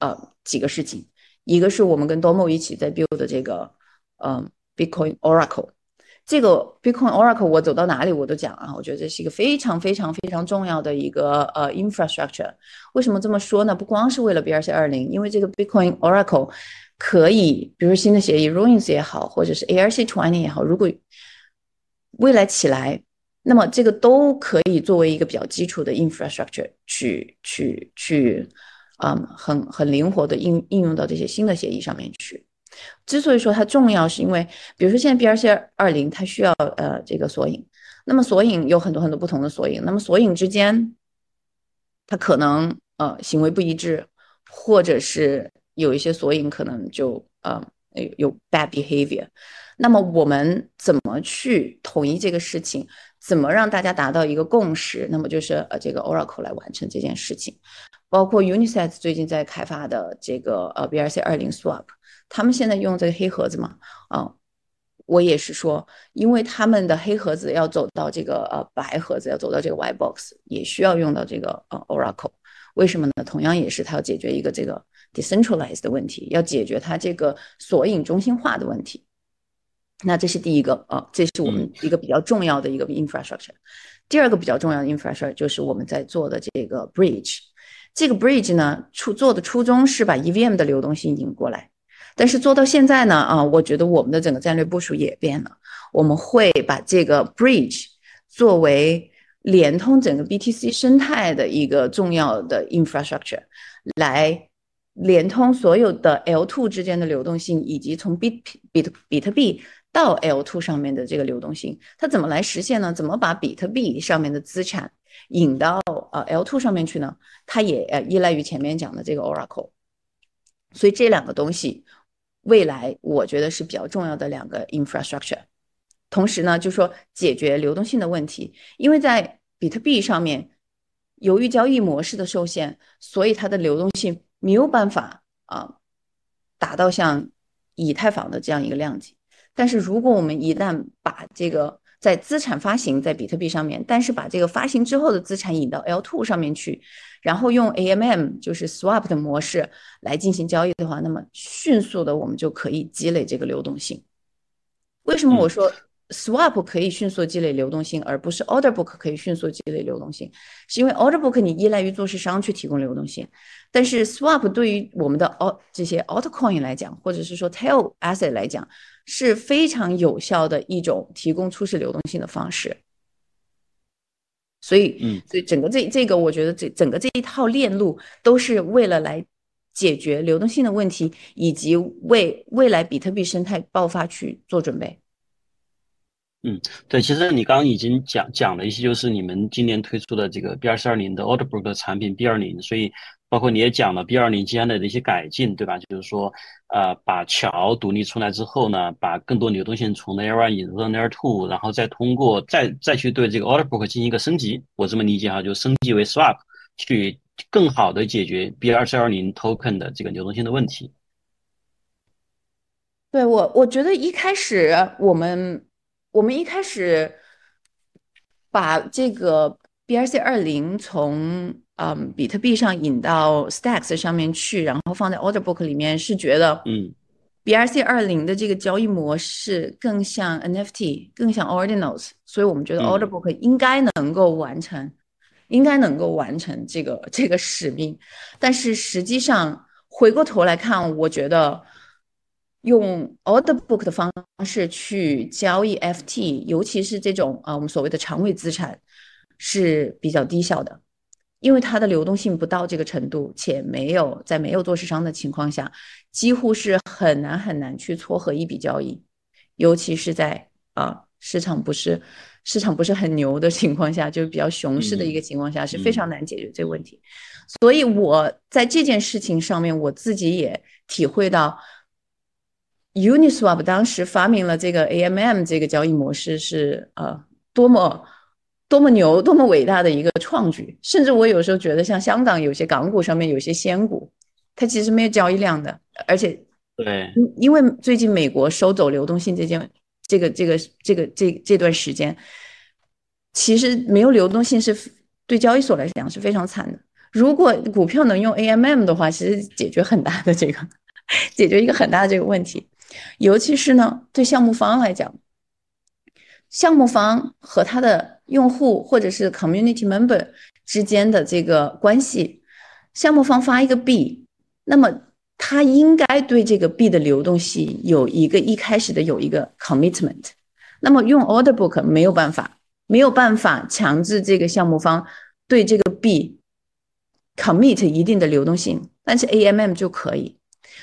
呃几个事情，一个是我们跟 Domo 一起在 build 的这个嗯 Bitcoin Oracle。这个 Bitcoin Oracle 我走到哪里我都讲啊，我觉得这是一个非常非常非常重要的一个呃 infrastructure。为什么这么说呢？不光是为了 BRC 二零，因为这个 Bitcoin Oracle 可以，比如说新的协议 Ruins 也好，或者是 ARC Twenty 也好，如果未来起来，那么这个都可以作为一个比较基础的 infrastructure 去去去，嗯，很很灵活的应应用到这些新的协议上面去。之所以说它重要，是因为比如说现在 BRC 二零它需要呃这个索引，那么索引有很多很多不同的索引，那么索引之间它可能呃行为不一致，或者是有一些索引可能就呃有 bad behavior，那么我们怎么去统一这个事情？怎么让大家达到一个共识？那么就是呃这个 Oracle 来完成这件事情，包括 Uniset 最近在开发的这个呃 BRC 二零 Swap。他们现在用这个黑盒子嘛？啊，我也是说，因为他们的黑盒子要走到这个呃白盒子，要走到这个 white box，也需要用到这个呃 Oracle。为什么呢？同样也是它要解决一个这个 decentralized 的问题，要解决它这个索引中心化的问题。那这是第一个啊，这是我们一个比较重要的一个 infrastructure。第二个比较重要的 infrastructure 就是我们在做的这个 bridge。这个 bridge 呢，初做的初衷是把 EVM 的流动性引过来，但是做到现在呢，啊，我觉得我们的整个战略部署也变了，我们会把这个 bridge 作为联通整个 BTC 生态的一个重要的 infrastructure，来联通所有的 L2 之间的流动性，以及从比比特比特币到 L2 上面的这个流动性，它怎么来实现呢？怎么把比特币上面的资产？引到呃 L2 上面去呢，它也呃依赖于前面讲的这个 Oracle，所以这两个东西未来我觉得是比较重要的两个 infrastructure。同时呢，就说解决流动性的问题，因为在比特币上面，由于交易模式的受限，所以它的流动性没有办法啊达到像以太坊的这样一个量级。但是如果我们一旦把这个在资产发行在比特币上面，但是把这个发行之后的资产引到 L2 上面去，然后用 AMM 就是 Swap 的模式来进行交易的话，那么迅速的我们就可以积累这个流动性。为什么我说？Swap 可以迅速积累流动性，而不是 Order Book 可以迅速积累流动性，是因为 Order Book 你依赖于做市商去提供流动性，但是 Swap 对于我们的 Alt 这些 Altcoin 来讲，或者是说 Tail Asset 来讲，是非常有效的一种提供初始流动性的方式。所以，嗯，所以整个这这个，我觉得这整个这一套链路都是为了来解决流动性的问题，以及为未来比特币生态爆发去做准备。嗯，对，其实你刚刚已经讲讲了一些，就是你们今年推出的这个 B 二四二零的 Order Book 的产品 B 二零，所以包括你也讲了 B 二零接下来的一些改进，对吧？就是说，呃，把桥独立出来之后呢，把更多流动性从 Layer One 引入到 Layer Two，然后再通过再再去对这个 Order Book 进行一个升级，我这么理解哈，就升级为 Swap，去更好的解决 B 二四二零 Token 的这个流动性的问题。对我，我觉得一开始我们。我们一开始把这个 BRC 二零从嗯比特币上引到 Stacks 上面去，然后放在 Order Book 里面，是觉得嗯 BRC 二零的这个交易模式更像 NFT，更像 Ordinals，所以我们觉得 Order Book 应该能够完成，应该能够完成这个这个使命。但是实际上回过头来看，我觉得。用 order book 的方式去交易 FT，尤其是这种啊我们所谓的长尾资产是比较低效的，因为它的流动性不到这个程度，且没有在没有做市商的情况下，几乎是很难很难去撮合一笔交易，尤其是在啊市场不是市场不是很牛的情况下，就是比较熊市的一个情况下，是非常难解决这个问题。所以我在这件事情上面，我自己也体会到。Uniswap 当时发明了这个 AMM 这个交易模式是呃多么多么牛多么伟大的一个创举，甚至我有时候觉得像香港有些港股上面有些仙股，它其实没有交易量的，而且对，因为最近美国收走流动性这件这个这个这个这这段时间，其实没有流动性是对交易所来讲是非常惨的。如果股票能用 AMM 的话，其实解决很大的这个解决一个很大的这个问题。尤其是呢，对项目方来讲，项目方和他的用户或者是 community member 之间的这个关系，项目方发一个币，那么他应该对这个币的流动性有一个一开始的有一个 commitment。那么用 order book 没有办法，没有办法强制这个项目方对这个币 commit 一定的流动性，但是 AMM 就可以。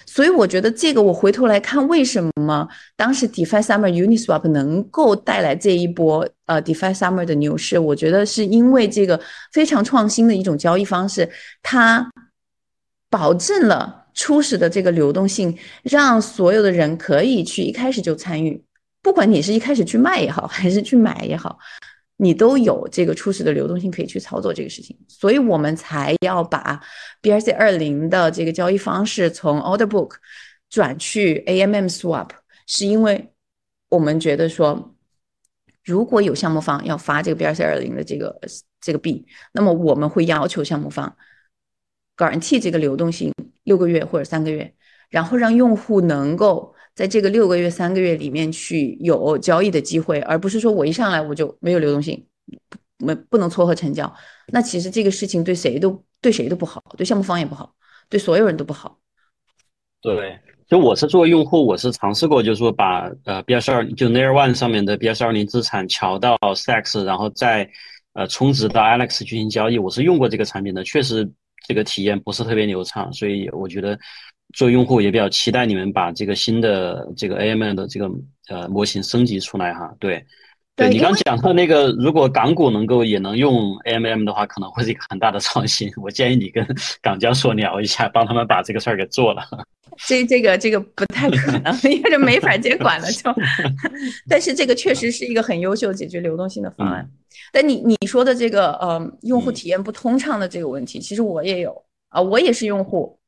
所以我觉得这个，我回头来看，为什么当时 DeFi Summer Uniswap 能够带来这一波呃 DeFi Summer 的牛市？我觉得是因为这个非常创新的一种交易方式，它保证了初始的这个流动性，让所有的人可以去一开始就参与，不管你是一开始去卖也好，还是去买也好。你都有这个初始的流动性可以去操作这个事情，所以我们才要把 BRC 二零的这个交易方式从 Order Book 转去 AMM Swap，是因为我们觉得说，如果有项目方要发这个 BRC 二零的这个这个币，那么我们会要求项目方 guarantee 这个流动性六个月或者三个月，然后让用户能够。在这个六个月、三个月里面去有交易的机会，而不是说我一上来我就没有流动性，没不能撮合成交，那其实这个事情对谁都对谁都不好，对项目方也不好，对所有人都不好。对，就我是作为用户，我是尝试过，就是说把呃 B 二十二就 Layer One 上面的 B 二十二零资产桥到 Stacks，然后再呃充值到 Alex 进行交易，我是用过这个产品的，确实这个体验不是特别流畅，所以我觉得作为用户也比较期待你们把这个新的这个 AMM 的这个呃模型升级出来哈，对。对你刚讲到那个，如果港股能够也能用 AMM 的话，可能会是一个很大的创新。我建议你跟港交所聊一下，帮他们把这个事儿给做了。这这个这个不太可能，[LAUGHS] 因为这没法监管了就。[LAUGHS] 但是这个确实是一个很优秀解决流动性的方案。但你你说的这个呃用户体验不通畅的这个问题，其实我也有啊，我也是用户。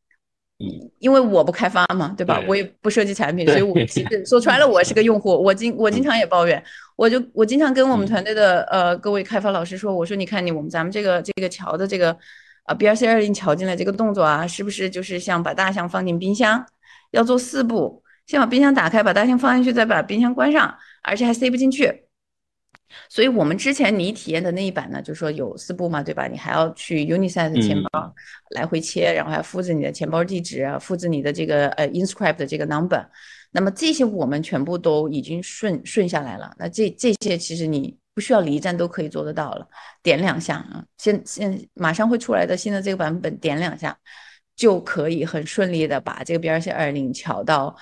因为我不开发嘛，对吧？我也不设计产品，[LAUGHS] 所以我其实说穿了，我是个用户。我经我经常也抱怨，我就我经常跟我们团队的呃各位开发老师说，我说你看你我们咱们这个这个桥的这个啊 B R C 二零桥进来这个动作啊，是不是就是像把大象放进冰箱，要做四步，先把冰箱打开，把大象放进去，再把冰箱关上，而且还塞不进去。所以我们之前你体验的那一版呢，就说有四步嘛，对吧？你还要去 Unisat 钱包来回切，然后还复制你的钱包地址，复制你的这个呃 Inscript 的这个 number。那么这些我们全部都已经顺顺下来了。那这这些其实你不需要离站都可以做得到了，点两下啊，现现马上会出来的新的这个版本，点两下就可以很顺利的把这个 BRC 二零调到。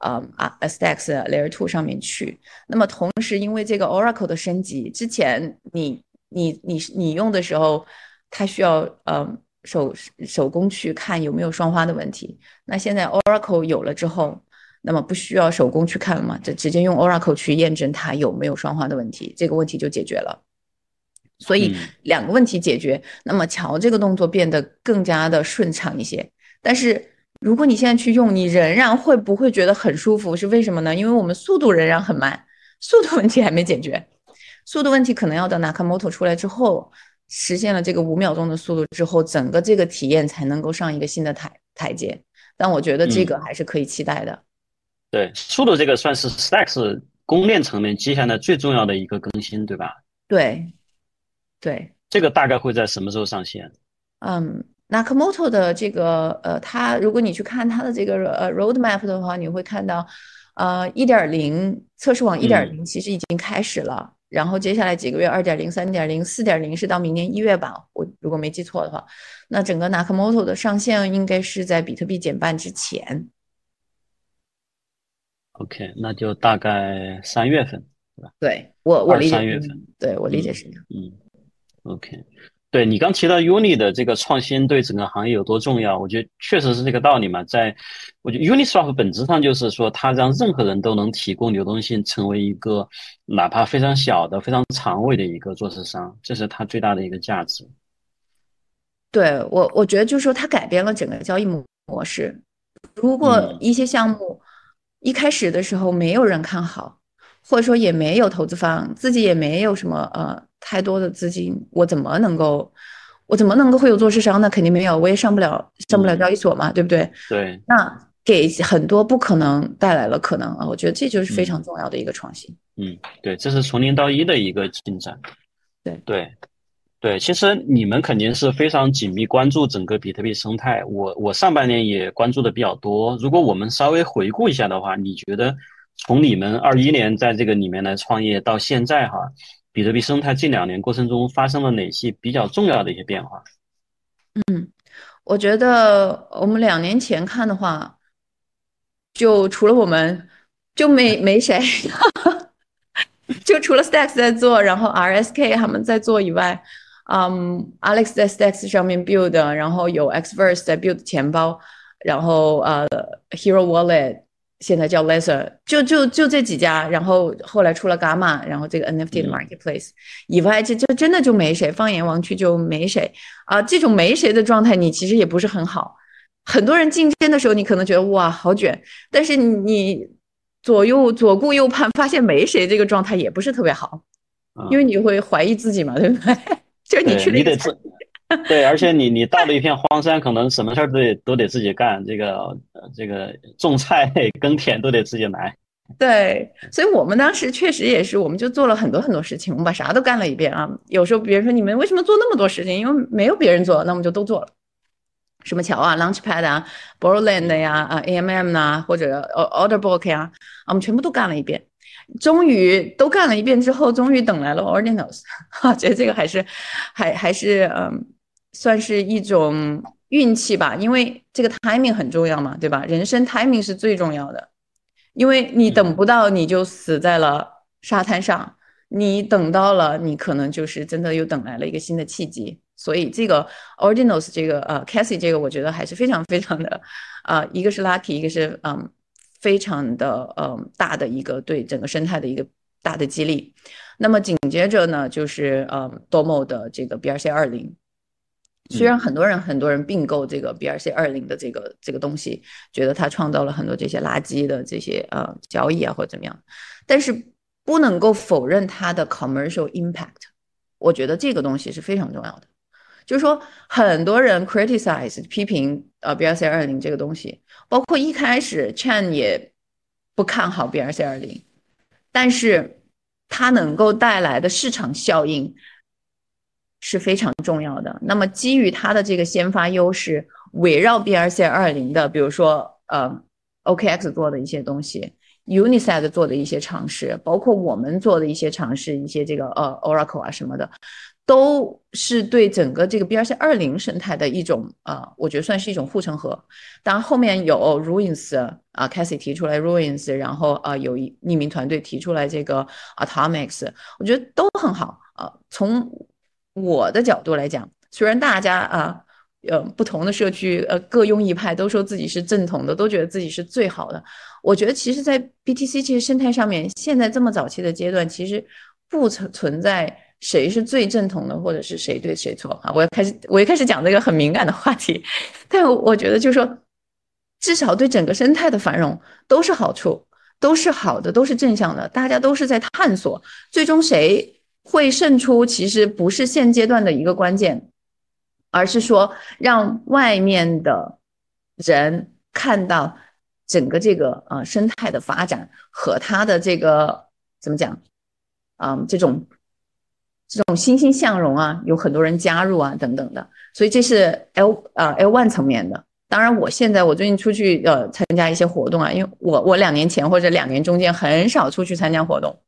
呃啊，Stacks Layer Two 上面去。那么同时，因为这个 Oracle 的升级，之前你你你你用的时候，它需要呃手手工去看有没有双花的问题。那现在 Oracle 有了之后，那么不需要手工去看了嘛？就直接用 Oracle 去验证它有没有双花的问题，这个问题就解决了。所以两个问题解决，那么桥这个动作变得更加的顺畅一些。但是。如果你现在去用，你仍然会不会觉得很舒服？是为什么呢？因为我们速度仍然很慢，速度问题还没解决。速度问题可能要等 Nakamoto 出来之后，实现了这个五秒钟的速度之后，整个这个体验才能够上一个新的台台阶。但我觉得这个还是可以期待的。对，速度这个算是 Stacks 公链层面接下来最重要的一个更新，对吧？对，对。这个大概会在什么时候上线？嗯。Nakamoto 的这个呃，它如果你去看它的这个呃 roadmap 的话，你会看到，呃，一点零测试网一点零其实已经开始了，然后接下来几个月二点零、三点零、四点零是到明年一月吧，我如果没记错的话，那整个 Nakamoto 的上线应该是在比特币减半之前。OK，那就大概三月份，对吧？对我我理解三月份，对我理解是这样。嗯，OK。对你刚提到 Uni 的这个创新对整个行业有多重要，我觉得确实是这个道理嘛。在我觉得 Uniswap 本质上就是说，它让任何人都能提供流动性，成为一个哪怕非常小的、非常长尾的一个做市商，这是它最大的一个价值。对我，我觉得就是说，它改变了整个交易模模式。如果一些项目一开始的时候没有人看好，或者说也没有投资方，自己也没有什么呃。太多的资金，我怎么能够，我怎么能够会有做市商？那肯定没有，我也上不了，上不了交易所嘛，对不对？对。那给很多不可能带来了可能啊，我觉得这就是非常重要的一个创新。嗯，对，这是从零到一的一个进展。对对对，其实你们肯定是非常紧密关注整个比特币生态。我我上半年也关注的比较多。如果我们稍微回顾一下的话，你觉得从你们二一年在这个里面来创业到现在哈？比特币生态近两年过程中发生了哪些比较重要的一些变化？嗯，我觉得我们两年前看的话，就除了我们就没没谁，[LAUGHS] 就除了 Stacks 在做，然后 RSK 他们在做以外，嗯，Alex 在 Stacks 上面 build，然后有 Xverse 在 build 钱包，然后呃，Hero Wallet。现在叫 Laser，就就就这几家，然后后来出了 Gamma，然后这个 NFT 的 Marketplace 以外，这就真的就没谁，放眼望去就没谁啊。这种没谁的状态，你其实也不是很好。很多人竞争的时候，你可能觉得哇好卷，但是你左右左顾右盼，发现没谁，这个状态也不是特别好，因为你会怀疑自己嘛，对不对？[LAUGHS] 就是你去了。[LAUGHS] 对，而且你你到了一片荒山，可能什么事儿都得都得自己干，这个这个种菜耕田都得自己来。对，所以我们当时确实也是，我们就做了很多很多事情，我们把啥都干了一遍啊。有时候别人说你们为什么做那么多事情？因为没有别人做，那我们就都做了。什么桥啊，Launchpad 啊，Borland 呀，啊，AMM 呐，或者 Orderbook 呀，我们全部都干了一遍。终于都干了一遍之后，终于等来了 Ordinals，哈，觉得这个还是还还是嗯，算是一种运气吧，因为这个 timing 很重要嘛，对吧？人生 timing 是最重要的，因为你等不到，你就死在了沙滩上；你等到了，你可能就是真的又等来了一个新的契机。所以这个 Ordinals 这个呃 Cassie 这个，我觉得还是非常非常的啊，一个是 lucky，一个是嗯。非常的嗯大的一个对整个生态的一个大的激励，那么紧接着呢就是呃 Domo 的这个 BRC 二零，虽然很多人很多人并购这个 BRC 二零的这个这个东西，觉得它创造了很多这些垃圾的这些呃交易啊或者怎么样，但是不能够否认它的 commercial impact，我觉得这个东西是非常重要的。就是说，很多人 criticize 批评呃 BRC 二零这个东西，包括一开始 Chan 也不看好 BRC 二零，但是它能够带来的市场效应是非常重要的。那么基于它的这个先发优势，围绕 BRC 二零的，比如说呃 OKX 做的一些东西，Unisat 做的一些尝试，包括我们做的一些尝试，一些这个呃 Oracle 啊什么的。都是对整个这个 BRC 二零生态的一种啊，我觉得算是一种护城河。当然后面有 Ruins 啊，Cassie 提出来 Ruins，然后啊有一匿名团队提出来这个 Atomics，我觉得都很好啊。从我的角度来讲，虽然大家啊呃不同的社区呃各用一派，都说自己是正统的，都觉得自己是最好的。我觉得其实，在 BTC 这些生态上面，现在这么早期的阶段，其实不存存在。谁是最正统的，或者是谁对谁错啊？我要开始，我一开始讲这个很敏感的话题，但我觉得就是说，至少对整个生态的繁荣都是好处，都是好的，都是正向的。大家都是在探索，最终谁会胜出，其实不是现阶段的一个关键，而是说让外面的人看到整个这个呃生态的发展和它的这个怎么讲，嗯，这种。这种欣欣向荣啊，有很多人加入啊，等等的，所以这是 L 呃 L one 层面的。当然，我现在我最近出去呃参加一些活动啊，因为我我两年前或者两年中间很少出去参加活动，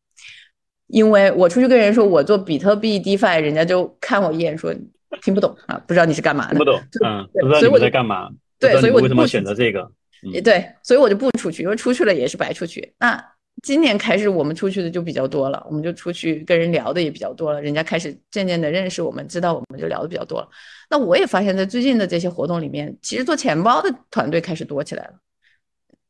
因为我出去跟人说我做比特币 DeFi，人家就看我一眼说听不懂啊，不知道你是干嘛的，听不懂，嗯，不知道你在干嘛，对，所以我为什么选择这个？也对，所以我就不出去，因为出去了也是白出去。那。今年开始，我们出去的就比较多了，我们就出去跟人聊的也比较多了，人家开始渐渐的认识我们，知道我们就聊的比较多了。那我也发现，在最近的这些活动里面，其实做钱包的团队开始多起来了。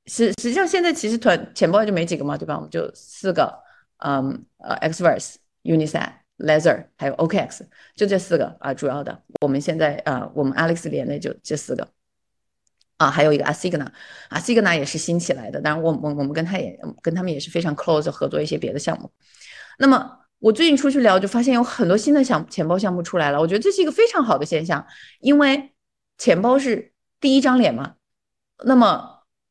实实际上，现在其实团钱包就没几个嘛，对吧？我们就四个，嗯，呃，Xverse、Unisat、Laser，还有 OKX，就这四个啊，主要的。我们现在啊，我们 Alex 连的就这四个。啊，还有一个 Asigna，Asigna 也是新起来的，当然我我我们跟他也跟他们也是非常 close 合作一些别的项目。那么我最近出去聊，就发现有很多新的项钱包项目出来了，我觉得这是一个非常好的现象，因为钱包是第一张脸嘛。那么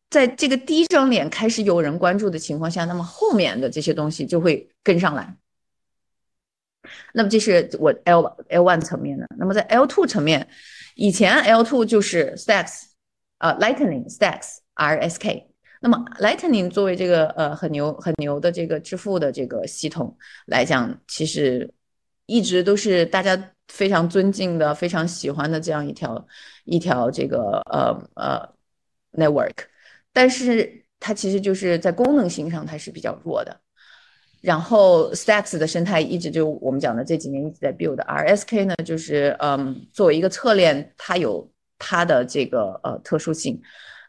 在这个第一张脸开始有人关注的情况下，那么后面的这些东西就会跟上来。那么这是我 L L one 层面的。那么在 L two 层面，以前 L two 就是 Stacks。呃，Lightning Stacks RSK，那么 Lightning 作为这个呃很牛很牛的这个支付的这个系统来讲，其实一直都是大家非常尊敬的、非常喜欢的这样一条一条这个呃呃 network，但是它其实就是在功能性上它是比较弱的。然后 Stacks 的生态一直就我们讲的这几年一直在 build RSK 呢，就是嗯作为一个侧链，它有。它的这个呃特殊性，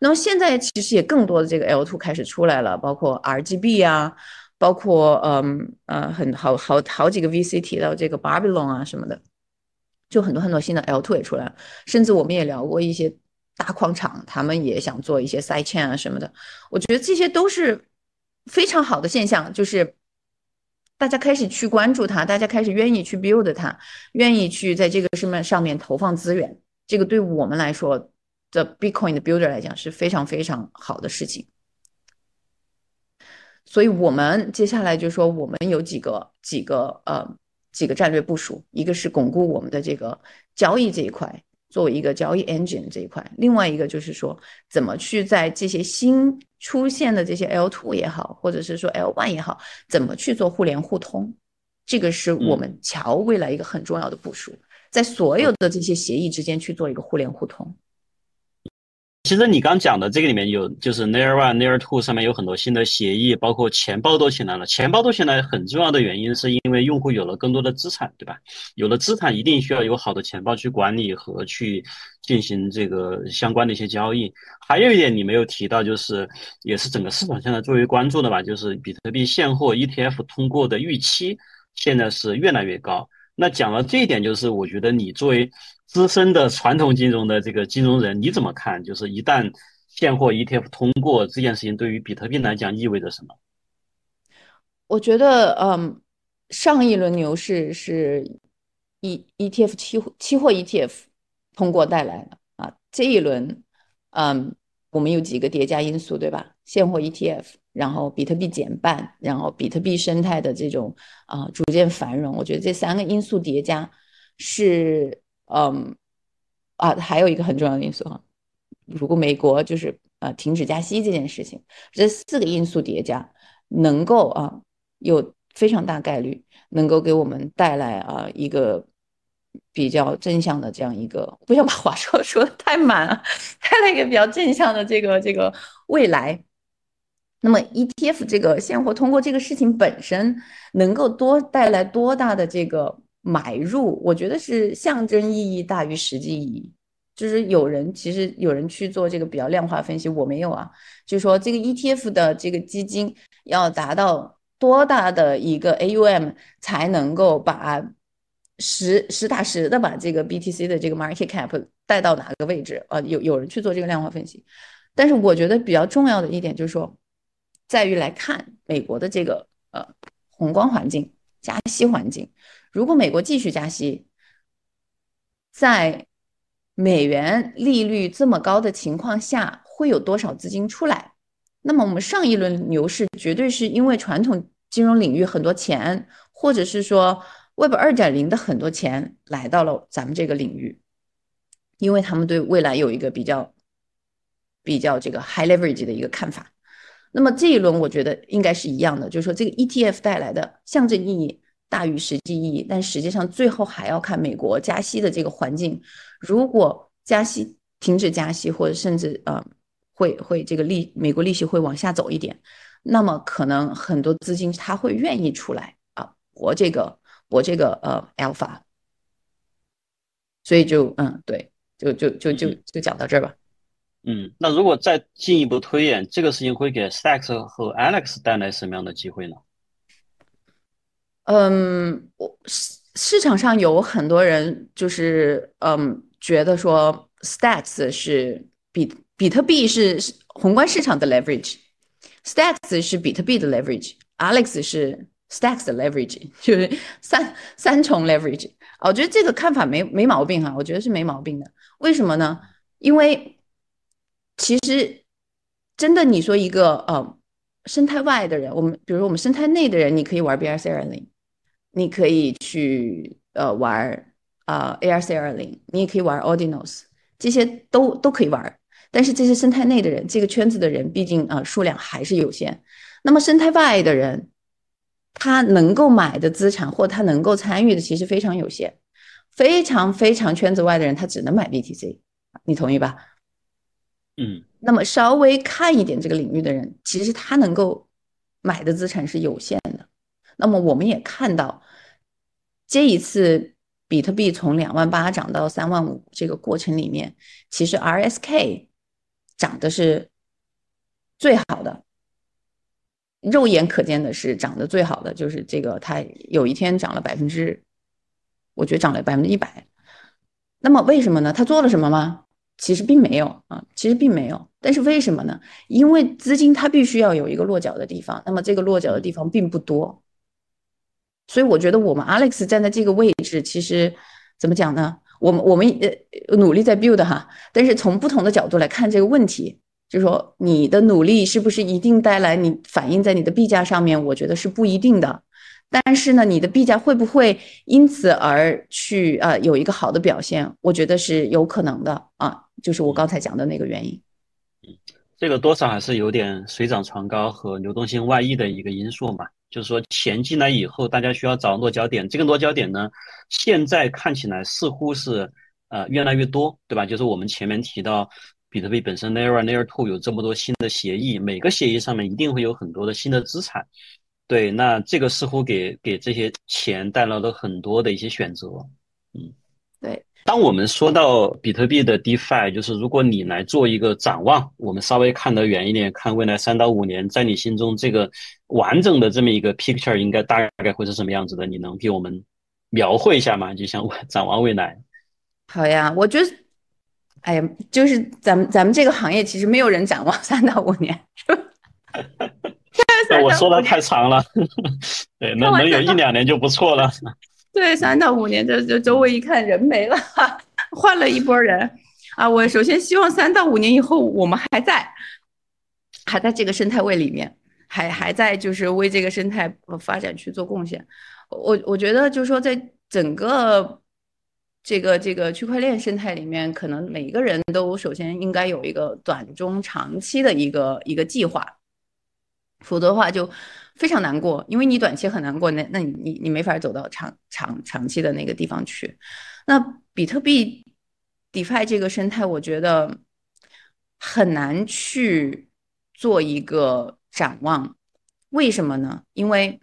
那么现在其实也更多的这个 L two 开始出来了，包括 RGB 啊，包括嗯呃很好好好几个 VC 提到这个 Babylon 啊什么的，就很多很多新的 L two 也出来了，甚至我们也聊过一些大矿场，他们也想做一些 side chain 啊什么的，我觉得这些都是非常好的现象，就是大家开始去关注它，大家开始愿意去 build 它，愿意去在这个上面上面投放资源。这个对我们来说的 Bitcoin 的 Builder 来讲是非常非常好的事情。所以我们接下来就说，我们有几个几个呃几个战略部署，一个是巩固我们的这个交易这一块，作为一个交易 engine 这一块；另外一个就是说，怎么去在这些新出现的这些 L two 也好，或者是说 L one 也好，怎么去做互联互通？这个是我们桥未来一个很重要的部署，在所有的这些协议之间去做一个互联互通。其实你刚讲的这个里面有，就是 Layer One、Layer Two 上面有很多新的协议，包括钱包都起来了。钱包都起来很重要的原因，是因为用户有了更多的资产，对吧？有了资产，一定需要有好的钱包去管理和去进行这个相关的一些交易。还有一点你没有提到，就是也是整个市场现在最为关注的吧，就是比特币现货 ETF 通过的预期现在是越来越高。那讲了这一点，就是我觉得你作为。资深的传统金融的这个金融人，你怎么看？就是一旦现货 ETF 通过这件事情，对于比特币来讲意味着什么？我觉得，嗯，上一轮牛市是 E ETF 期期货 ETF 通过带来的啊。这一轮，嗯，我们有几个叠加因素，对吧？现货 ETF，然后比特币减半，然后比特币生态的这种啊逐渐繁荣，我觉得这三个因素叠加是。嗯，啊，还有一个很重要的因素哈，如果美国就是呃停止加息这件事情，这四个因素叠加，能够啊有非常大概率能够给我们带来啊一个比较正向的这样一个，不想把话说说的太满啊，带来一个比较正向的这个这个未来。那么 ETF 这个现货通过这个事情本身，能够多带来多大的这个？买入，我觉得是象征意义大于实际意义。就是有人其实有人去做这个比较量化分析，我没有啊。就是说这个 ETF 的这个基金要达到多大的一个 AUM 才能够把实实打实的把这个 BTC 的这个 market cap 带到哪个位置啊？有有人去做这个量化分析，但是我觉得比较重要的一点就是说，在于来看美国的这个呃宏观环境、加息环境。如果美国继续加息，在美元利率这么高的情况下，会有多少资金出来？那么我们上一轮牛市绝对是因为传统金融领域很多钱，或者是说 Web 二点零的很多钱来到了咱们这个领域，因为他们对未来有一个比较比较这个 high leverage 的一个看法。那么这一轮我觉得应该是一样的，就是说这个 ETF 带来的象征意义。大于实际意义，但实际上最后还要看美国加息的这个环境。如果加息停止加息，或者甚至呃会会这个利美国利息会往下走一点，那么可能很多资金他会愿意出来啊博这个博这个呃 alpha。所以就嗯对，就就就就就讲到这儿吧。嗯，那如果再进一步推演，这个事情会给 Stacks 和 Alex 带来什么样的机会呢？嗯，我市市场上有很多人就是嗯，觉得说 Stacks 是比比特币是宏观市场的 leverage，Stacks 是比特币的 leverage，Alex 是 Stacks 的 leverage，[LAUGHS] 就是三三重 leverage。我觉得这个看法没没毛病哈，我觉得是没毛病的。为什么呢？因为其实真的你说一个呃生态外的人，我们比如说我们生态内的人，你可以玩 BRC 二零。你可以去呃玩啊 ARC 二零，你也可以玩 Ordinals，这些都都可以玩。但是这些生态内的人，这个圈子的人，毕竟啊数量还是有限。那么生态外的人，他能够买的资产或他能够参与的其实非常有限，非常非常圈子外的人，他只能买 BTC，你同意吧？嗯。那么稍微看一点这个领域的人，其实他能够买的资产是有限的。那么我们也看到，这一次比特币从两万八涨到三万五这个过程里面，其实 RSK 涨的是最好的，肉眼可见的是涨得最好的，就是这个它有一天涨了百分之，我觉得涨了百分之一百。那么为什么呢？它做了什么吗？其实并没有啊，其实并没有。但是为什么呢？因为资金它必须要有一个落脚的地方，那么这个落脚的地方并不多。所以我觉得我们 Alex 站在这个位置，其实怎么讲呢？我们我们呃努力在 build 哈，但是从不同的角度来看这个问题，就是说你的努力是不是一定带来你反映在你的币价上面？我觉得是不一定的。但是呢，你的币价会不会因此而去呃有一个好的表现？我觉得是有可能的啊，就是我刚才讲的那个原因。这个多少还是有点水涨船高和流动性外溢的一个因素嘛。就是说钱进来以后，大家需要找落脚点。这个落脚点呢，现在看起来似乎是呃越来越多，对吧？就是我们前面提到，比特币本身 Layer One、Layer Two 有这么多新的协议，每个协议上面一定会有很多的新的资产。对，那这个似乎给给这些钱带来了很多的一些选择，嗯，对。当我们说到比特币的 DeFi，就是如果你来做一个展望，我们稍微看得远一点，看未来三到五年，在你心中这个完整的这么一个 picture 应该大概会是什么样子的？你能给我们描绘一下吗？就像展望未来。好呀，我觉得，哎呀，就是咱们咱们这个行业其实没有人展望三到五年，[LAUGHS] 是吧？我说的太长了，[LAUGHS] 对，能能有一两年就不错了。[LAUGHS] 对，三到五年，这这周围一看人没了，换了一波人啊！我首先希望三到五年以后我们还在，还在这个生态位里面，还还在就是为这个生态发展去做贡献。我我觉得就是说，在整个这个这个区块链生态里面，可能每个人都首先应该有一个短中长期的一个一个计划。否则的话就非常难过，因为你短期很难过，那那你你你没法走到长长长期的那个地方去。那比特币 DeFi 这个生态，我觉得很难去做一个展望。为什么呢？因为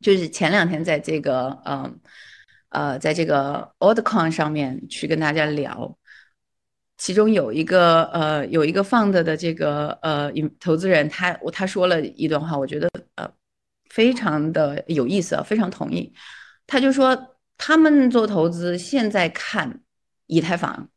就是前两天在这个呃呃在这个 o l d c o n 上面去跟大家聊。其中有一个呃，有一个 fund 的这个呃投资人，他他说了一段话，我觉得呃非常的有意思啊，非常同意。他就说他们做投资现在看以太坊，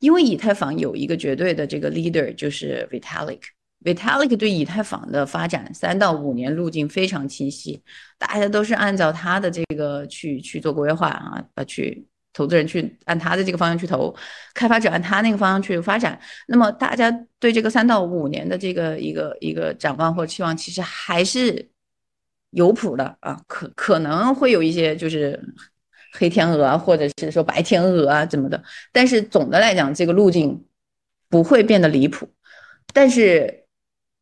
因为以太坊有一个绝对的这个 leader 就是 Vitalik Vitalik 对以太坊的发展三到五年路径非常清晰，大家都是按照他的这个去去做规划啊，呃去。投资人去按他的这个方向去投，开发者按他那个方向去发展。那么大家对这个三到五年的这个一个一个展望或期望，其实还是有谱的啊。可可能会有一些就是黑天鹅啊，或者是说白天鹅啊怎么的。但是总的来讲，这个路径不会变得离谱。但是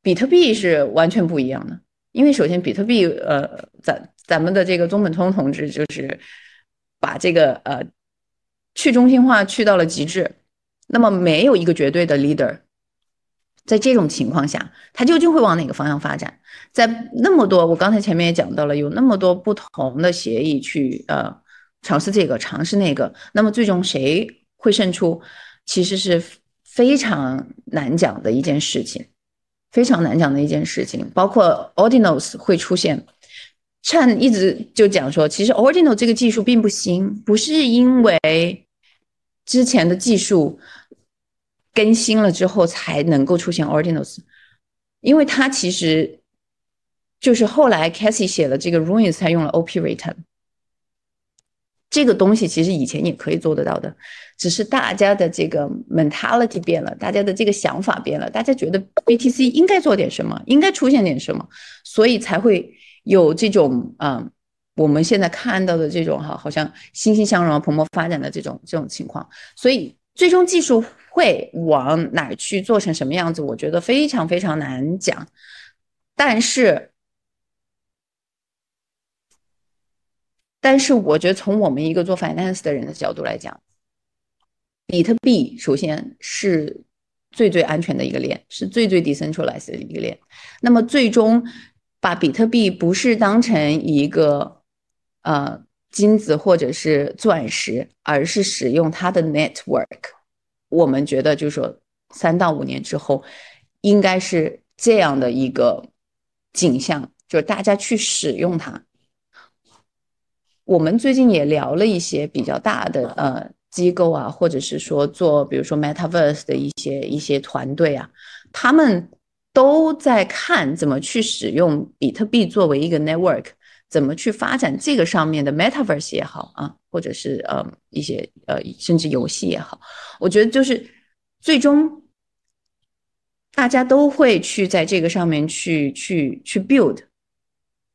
比特币是完全不一样的，因为首先比特币，呃，咱咱们的这个中本聪同志就是把这个呃。去中心化去到了极致，那么没有一个绝对的 leader，在这种情况下，它究竟会往哪个方向发展？在那么多，我刚才前面也讲到了，有那么多不同的协议去呃尝试这个，尝试那个，那么最终谁会胜出，其实是非常难讲的一件事情，非常难讲的一件事情。包括 Ordinals 会出现，Chan 一直就讲说，其实 Ordinal 这个技术并不新，不是因为。之前的技术更新了之后，才能够出现 Ordinals，因为它其实就是后来 Cassie 写了这个 Ruins 才用了 OP Return，这个东西其实以前也可以做得到的，只是大家的这个 mentality 变了，大家的这个想法变了，大家觉得 BTC 应该做点什么，应该出现点什么，所以才会有这种嗯。我们现在看到的这种哈，好像欣欣向荣、蓬勃发展的这种这种情况，所以最终技术会往哪去做成什么样子，我觉得非常非常难讲。但是，但是我觉得从我们一个做 finance 的人的角度来讲，比特币首先是最最安全的一个链，是最最 decentralized 的一个链。那么最终把比特币不是当成一个呃，金子或者是钻石，而是使用它的 network。我们觉得，就是说，三到五年之后，应该是这样的一个景象，就是大家去使用它。我们最近也聊了一些比较大的呃机构啊，或者是说做，比如说 metaverse 的一些一些团队啊，他们都在看怎么去使用比特币作为一个 network。怎么去发展这个上面的 metaverse 也好啊，或者是呃一些呃甚至游戏也好，我觉得就是最终大家都会去在这个上面去去去 build，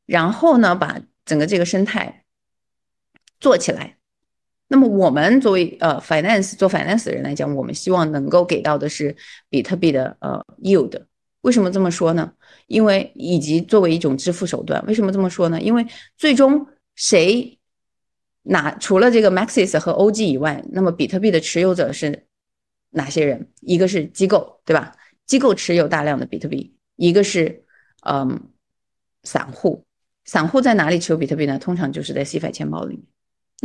然后呢，把整个这个生态做起来。那么我们作为呃 finance 做 finance 的人来讲，我们希望能够给到的是比特币的呃 yield。为什么这么说呢？因为以及作为一种支付手段，为什么这么说呢？因为最终谁拿除了这个 Maxis 和 OG 以外，那么比特币的持有者是哪些人？一个是机构，对吧？机构持有大量的比特币，一个是嗯散户。散户在哪里持有比特币呢？通常就是在 CeFi 钱包里面。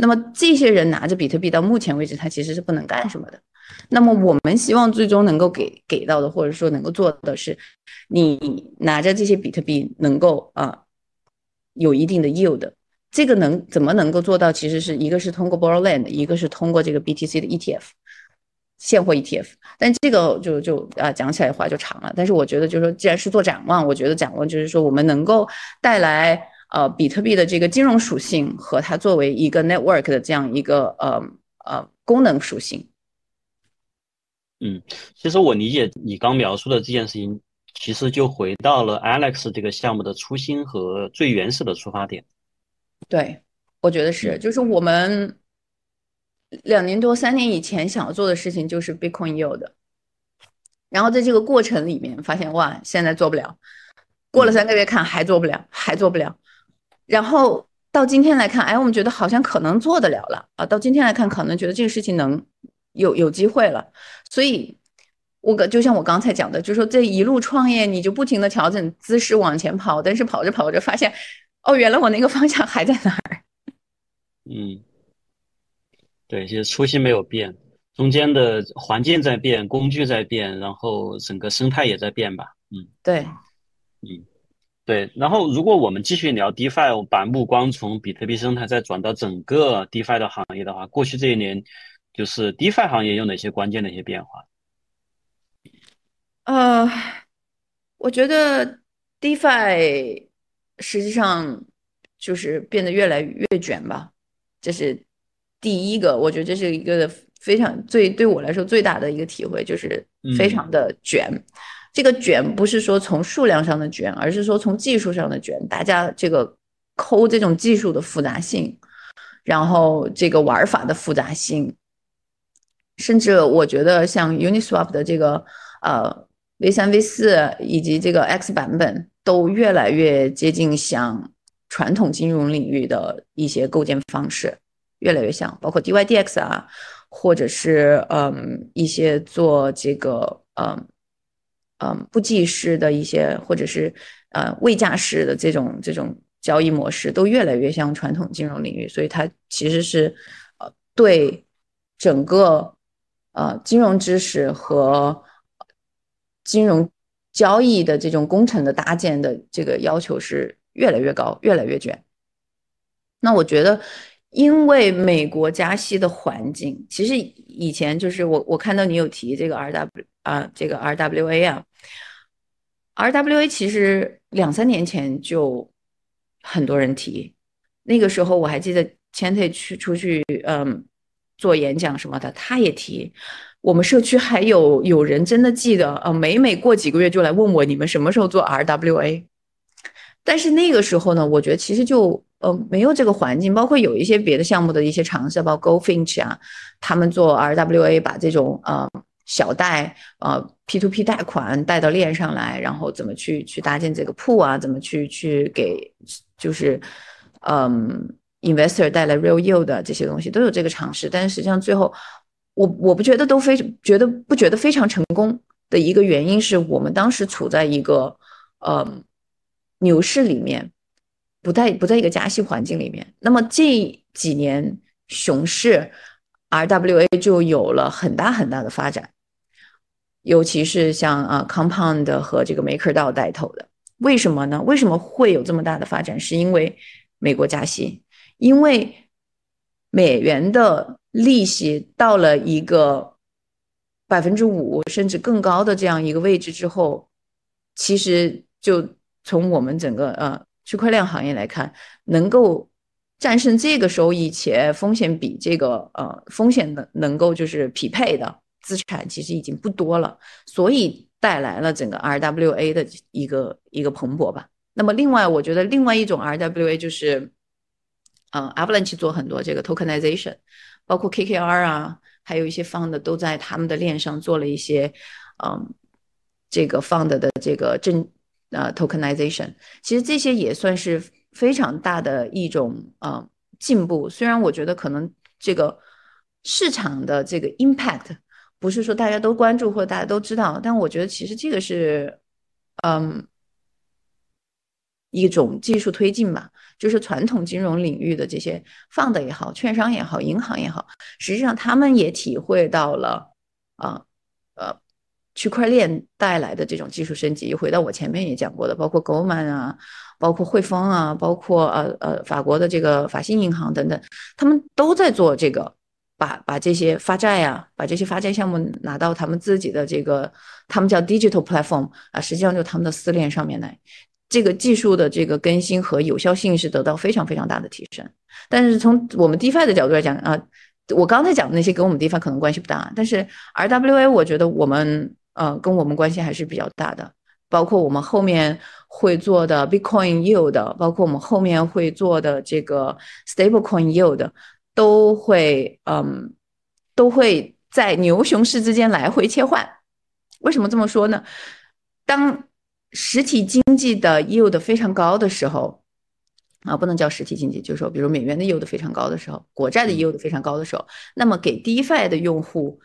那么这些人拿着比特币到目前为止，他其实是不能干什么的。那么我们希望最终能够给给到的，或者说能够做的是，你拿着这些比特币能够啊有一定的 yield。这个能怎么能够做到？其实是一个是通过 Borrowland，一个是通过这个 BTC 的 ETF 现货 ETF。但这个就就啊讲起来的话就长了。但是我觉得就是说，既然是做展望，我觉得展望就是说我们能够带来。呃，比特币的这个金融属性和它作为一个 network 的这样一个呃呃功能属性。嗯，其实我理解你刚描述的这件事情，其实就回到了 Alex 这个项目的初心和最原始的出发点。对，我觉得是，就是我们两年多、三年以前想要做的事情就是 Bitcoin yield，然后在这个过程里面发现，哇，现在做不了，过了三个月看还做不了，还做不了。然后到今天来看，哎，我们觉得好像可能做得了了啊。到今天来看，可能觉得这个事情能有有机会了。所以，我个就像我刚才讲的，就是说这一路创业，你就不停的调整姿势往前跑，但是跑着跑着发现，哦，原来我那个方向还在那儿。嗯，对，其实初心没有变，中间的环境在变，工具在变，然后整个生态也在变吧。嗯，对，嗯。对，然后如果我们继续聊 DeFi，把目光从比特币生态再转到整个 DeFi 的行业的话，过去这一年，就是 DeFi 行业有哪些关键的一些变化？呃，我觉得 DeFi 实际上就是变得越来越卷吧，这是第一个，我觉得这是一个非常最对我来说最大的一个体会，就是非常的卷。这个卷不是说从数量上的卷，而是说从技术上的卷。大家这个抠这种技术的复杂性，然后这个玩法的复杂性，甚至我觉得像 Uniswap 的这个呃 V 三 V 四以及这个 X 版本，都越来越接近像传统金融领域的一些构建方式，越来越像，包括 DYDX 啊，或者是嗯一些做这个嗯。嗯，不计时的一些，或者是呃未价式的这种这种交易模式，都越来越像传统金融领域，所以它其实是呃对整个呃金融知识和金融交易的这种工程的搭建的这个要求是越来越高，越来越卷。那我觉得。因为美国加息的环境，其实以前就是我我看到你有提这个 R W 啊，这个 R W A 啊，R W A 其实两三年前就很多人提，那个时候我还记得前天去出去嗯做演讲什么的，他也提，我们社区还有有人真的记得啊，每每过几个月就来问我你们什么时候做 R W A，但是那个时候呢，我觉得其实就。呃，没有这个环境，包括有一些别的项目的一些尝试，包括 GoFinch 啊，他们做 RWA，把这种呃小贷呃 P2P 贷款带到链上来，然后怎么去去搭建这个铺啊，怎么去去给就是嗯 investor 带来 real yield 的这些东西都有这个尝试，但是实际上最后我我不觉得都非觉得不觉得非常成功的一个原因是我们当时处在一个呃牛市里面。不在不在一个加息环境里面，那么这几年熊市，RWA 就有了很大很大的发展，尤其是像啊 Compound 和这个 Maker 道带头的，为什么呢？为什么会有这么大的发展？是因为美国加息，因为美元的利息到了一个百分之五甚至更高的这样一个位置之后，其实就从我们整个呃。区块链行业来看，能够战胜这个收益且风险比这个呃风险的能够就是匹配的资产，其实已经不多了。所以带来了整个 RWA 的一个一个蓬勃吧。那么另外，我觉得另外一种 RWA 就是，嗯，Avalanche 做很多这个 tokenization，包括 KKR 啊，还有一些 fund 都在他们的链上做了一些，嗯，这个 fund 的这个证呃 tokenization。其实这些也算是非常大的一种呃进步。虽然我觉得可能这个市场的这个 impact 不是说大家都关注或者大家都知道，但我觉得其实这个是，嗯。一种技术推进吧，就是传统金融领域的这些放的也好，券商也好，银行也好，实际上他们也体会到了啊呃区块链带来的这种技术升级。回到我前面也讲过的，包括 Goldman 啊，包括汇丰啊，包括呃呃法国的这个法信银行等等，他们都在做这个，把把这些发债啊，把这些发债项目拿到他们自己的这个，他们叫 digital platform 啊，实际上就他们的私链上面来。这个技术的这个更新和有效性是得到非常非常大的提升，但是从我们 DeFi 的角度来讲啊，我刚才讲的那些跟我们 DeFi 可能关系不大，但是 RWA 我觉得我们呃跟我们关系还是比较大的，包括我们后面会做的 Bitcoin Yield，包括我们后面会做的这个 Stablecoin Yield，都会嗯都会在牛熊市之间来回切换。为什么这么说呢？当实体经济的 yield 非常高的时候，啊，不能叫实体经济，就是说，比如美元的 yield 非常高的时候，国债的 yield 非常高的时候，那么给 DeFi 的用户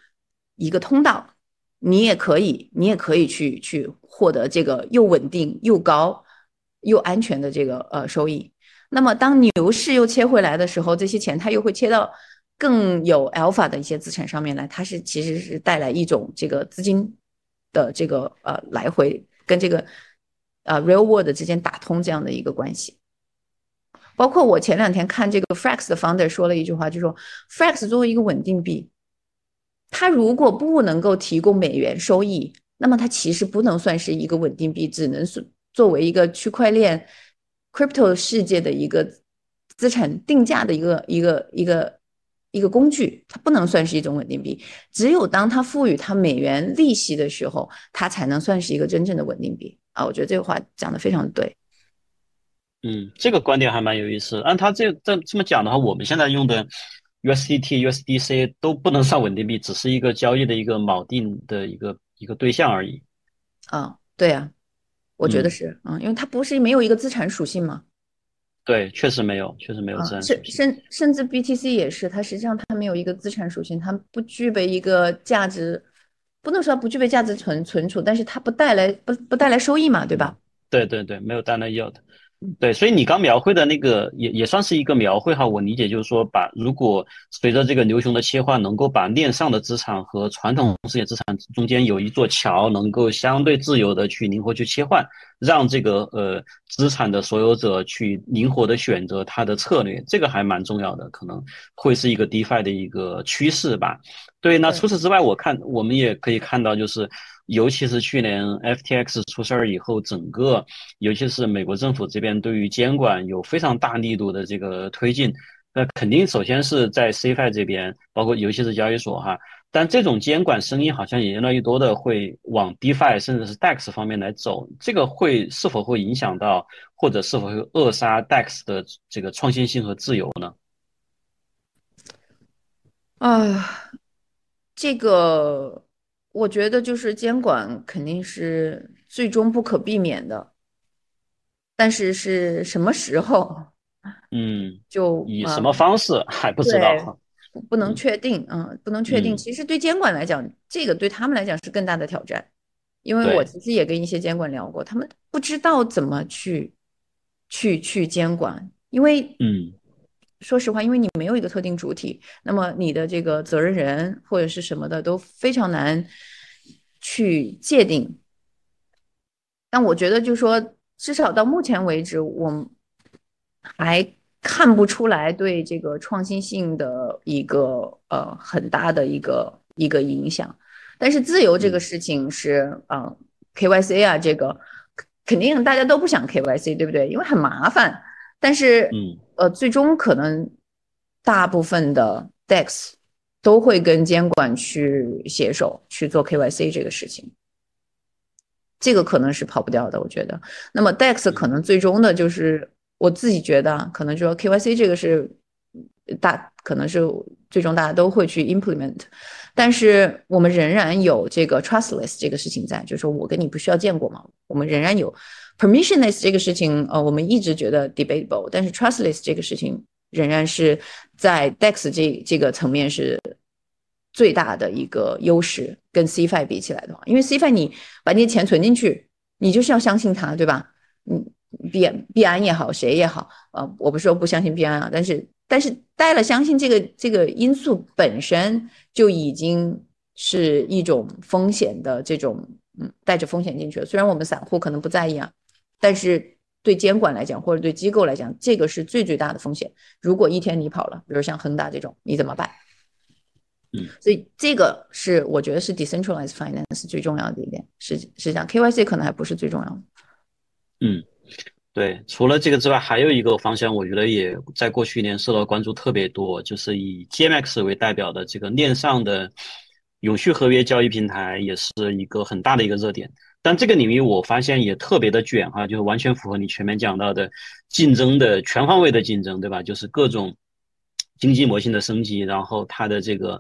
一个通道，你也可以，你也可以去去获得这个又稳定又高又安全的这个呃收益。那么当牛市又切回来的时候，这些钱它又会切到更有 alpha 的一些资产上面来，它是其实是带来一种这个资金的这个呃来回。跟这个呃 real world 之间打通这样的一个关系，包括我前两天看这个 Frax 的 founder 说了一句话，就说 Frax 作为一个稳定币，它如果不能够提供美元收益，那么它其实不能算是一个稳定币，只能是作为一个区块链 crypto 世界的一个资产定价的一个一个一个。一个工具，它不能算是一种稳定币。只有当它赋予它美元利息的时候，它才能算是一个真正的稳定币啊！我觉得这个话讲的非常对。嗯，这个观点还蛮有意思。按他这这这么讲的话，我们现在用的 USDT、USDC 都不能算稳定币，只是一个交易的一个锚定的一个一个对象而已。啊，对啊，我觉得是嗯，因为它不是没有一个资产属性嘛。对，确实没有，确实没有资产属性。甚甚至 BTC 也是，它实际上它没有一个资产属性，它不具备一个价值，不能说不具备价值存存储，但是它不带来不不带来收益嘛，对吧？对对对，没有带来 yield。对，所以你刚描绘的那个也也算是一个描绘哈。我理解就是说，把如果随着这个牛熊的切换，能够把链上的资产和传统世界资产中间有一座桥，能够相对自由的去灵活去切换，让这个呃资产的所有者去灵活的选择它的策略，这个还蛮重要的，可能会是一个 DeFi 的一个趋势吧。对，那除此之外，我看我们也可以看到就是。尤其是去年 FTX 出事儿以后，整个尤其是美国政府这边对于监管有非常大力度的这个推进，那肯定首先是在 CFI 这边，包括尤其是交易所哈，但这种监管声音好像也越来越多的会往 DeFi 甚至是 DEX 方面来走，这个会是否会影响到或者是否会扼杀 DEX 的这个创新性和自由呢？啊，这个。我觉得就是监管肯定是最终不可避免的，但是是什么时候？[LAUGHS] 嗯，就以什么方式还不知道，不能确定，嗯，不能确定。其实对监管来讲，这个对他们来讲是更大的挑战，因为我其实也跟一些监管聊过，他们不知道怎么去去去监管，因为嗯。说实话，因为你没有一个特定主体，那么你的这个责任人或者是什么的都非常难去界定。但我觉得，就说至少到目前为止，我还看不出来对这个创新性的一个呃很大的一个一个影响。但是自由这个事情是啊，KYC 啊，这个肯定大家都不想 KYC，对不对？因为很麻烦。但是，嗯，呃，最终可能大部分的 DEX 都会跟监管去携手去做 KYC 这个事情。这个可能是跑不掉的，我觉得。那么 DEX 可能最终的就是我自己觉得，可能说 KYC 这个是大，可能是最终大家都会去 implement，但是我们仍然有这个 trustless 这个事情在，就是说我跟你不需要见过嘛，我们仍然有 permissionless 这个事情，呃，我们一直觉得 debatable，但是 trustless 这个事情仍然是在 DEX 这这个层面是。最大的一个优势跟 CFI 比起来的话，因为 CFI 你把那些钱存进去，你就是要相信它，对吧？嗯，币币安也好，谁也好，呃，我不是说不相信币安啊，但是但是带了相信这个这个因素本身就已经是一种风险的这种，嗯，带着风险进去了。虽然我们散户可能不在意啊，但是对监管来讲或者对机构来讲，这个是最最大的风险。如果一天你跑了，比如像恒大这种，你怎么办？嗯所以这个是我觉得是 decentralized finance 最重要的一点，是是这样 KYC 可能还不是最重要的。嗯，对，除了这个之外，还有一个方向，我觉得也在过去一年受到关注特别多，就是以 GMX 为代表的这个链上的永续合约交易平台，也是一个很大的一个热点。但这个领域我发现也特别的卷哈，就是完全符合你前面讲到的竞争的全方位的竞争，对吧？就是各种。经济模型的升级，然后它的这个，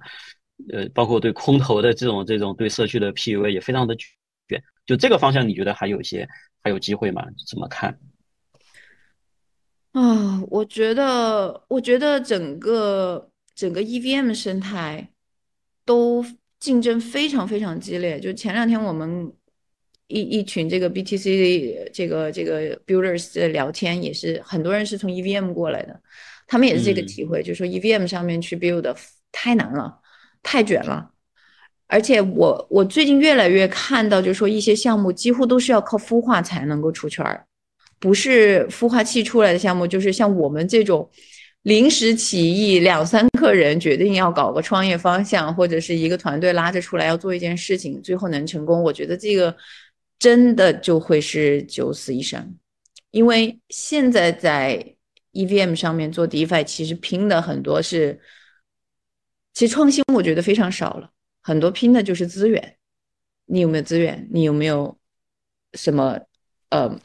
呃，包括对空投的这种这种对社区的 PUA 也非常的卷。就这个方向，你觉得还有一些还有机会吗？怎么看？啊，我觉得，我觉得整个整个 EVM 生态都竞争非常非常激烈。就前两天我们一一群这个 BTC 这个这个 builders 的聊天，也是很多人是从 EVM 过来的。他们也是这个体会，就是说 EVM 上面去 build 太难了，太卷了。而且我我最近越来越看到，就是说一些项目几乎都是要靠孵化才能够出圈儿，不是孵化器出来的项目，就是像我们这种临时起意，两三个人决定要搞个创业方向，或者是一个团队拉着出来要做一件事情，最后能成功，我觉得这个真的就会是九死一生，因为现在在。EVM 上面做 DeFi 其实拼的很多是，其实创新我觉得非常少了，很多拼的就是资源。你有没有资源？你有没有什么呃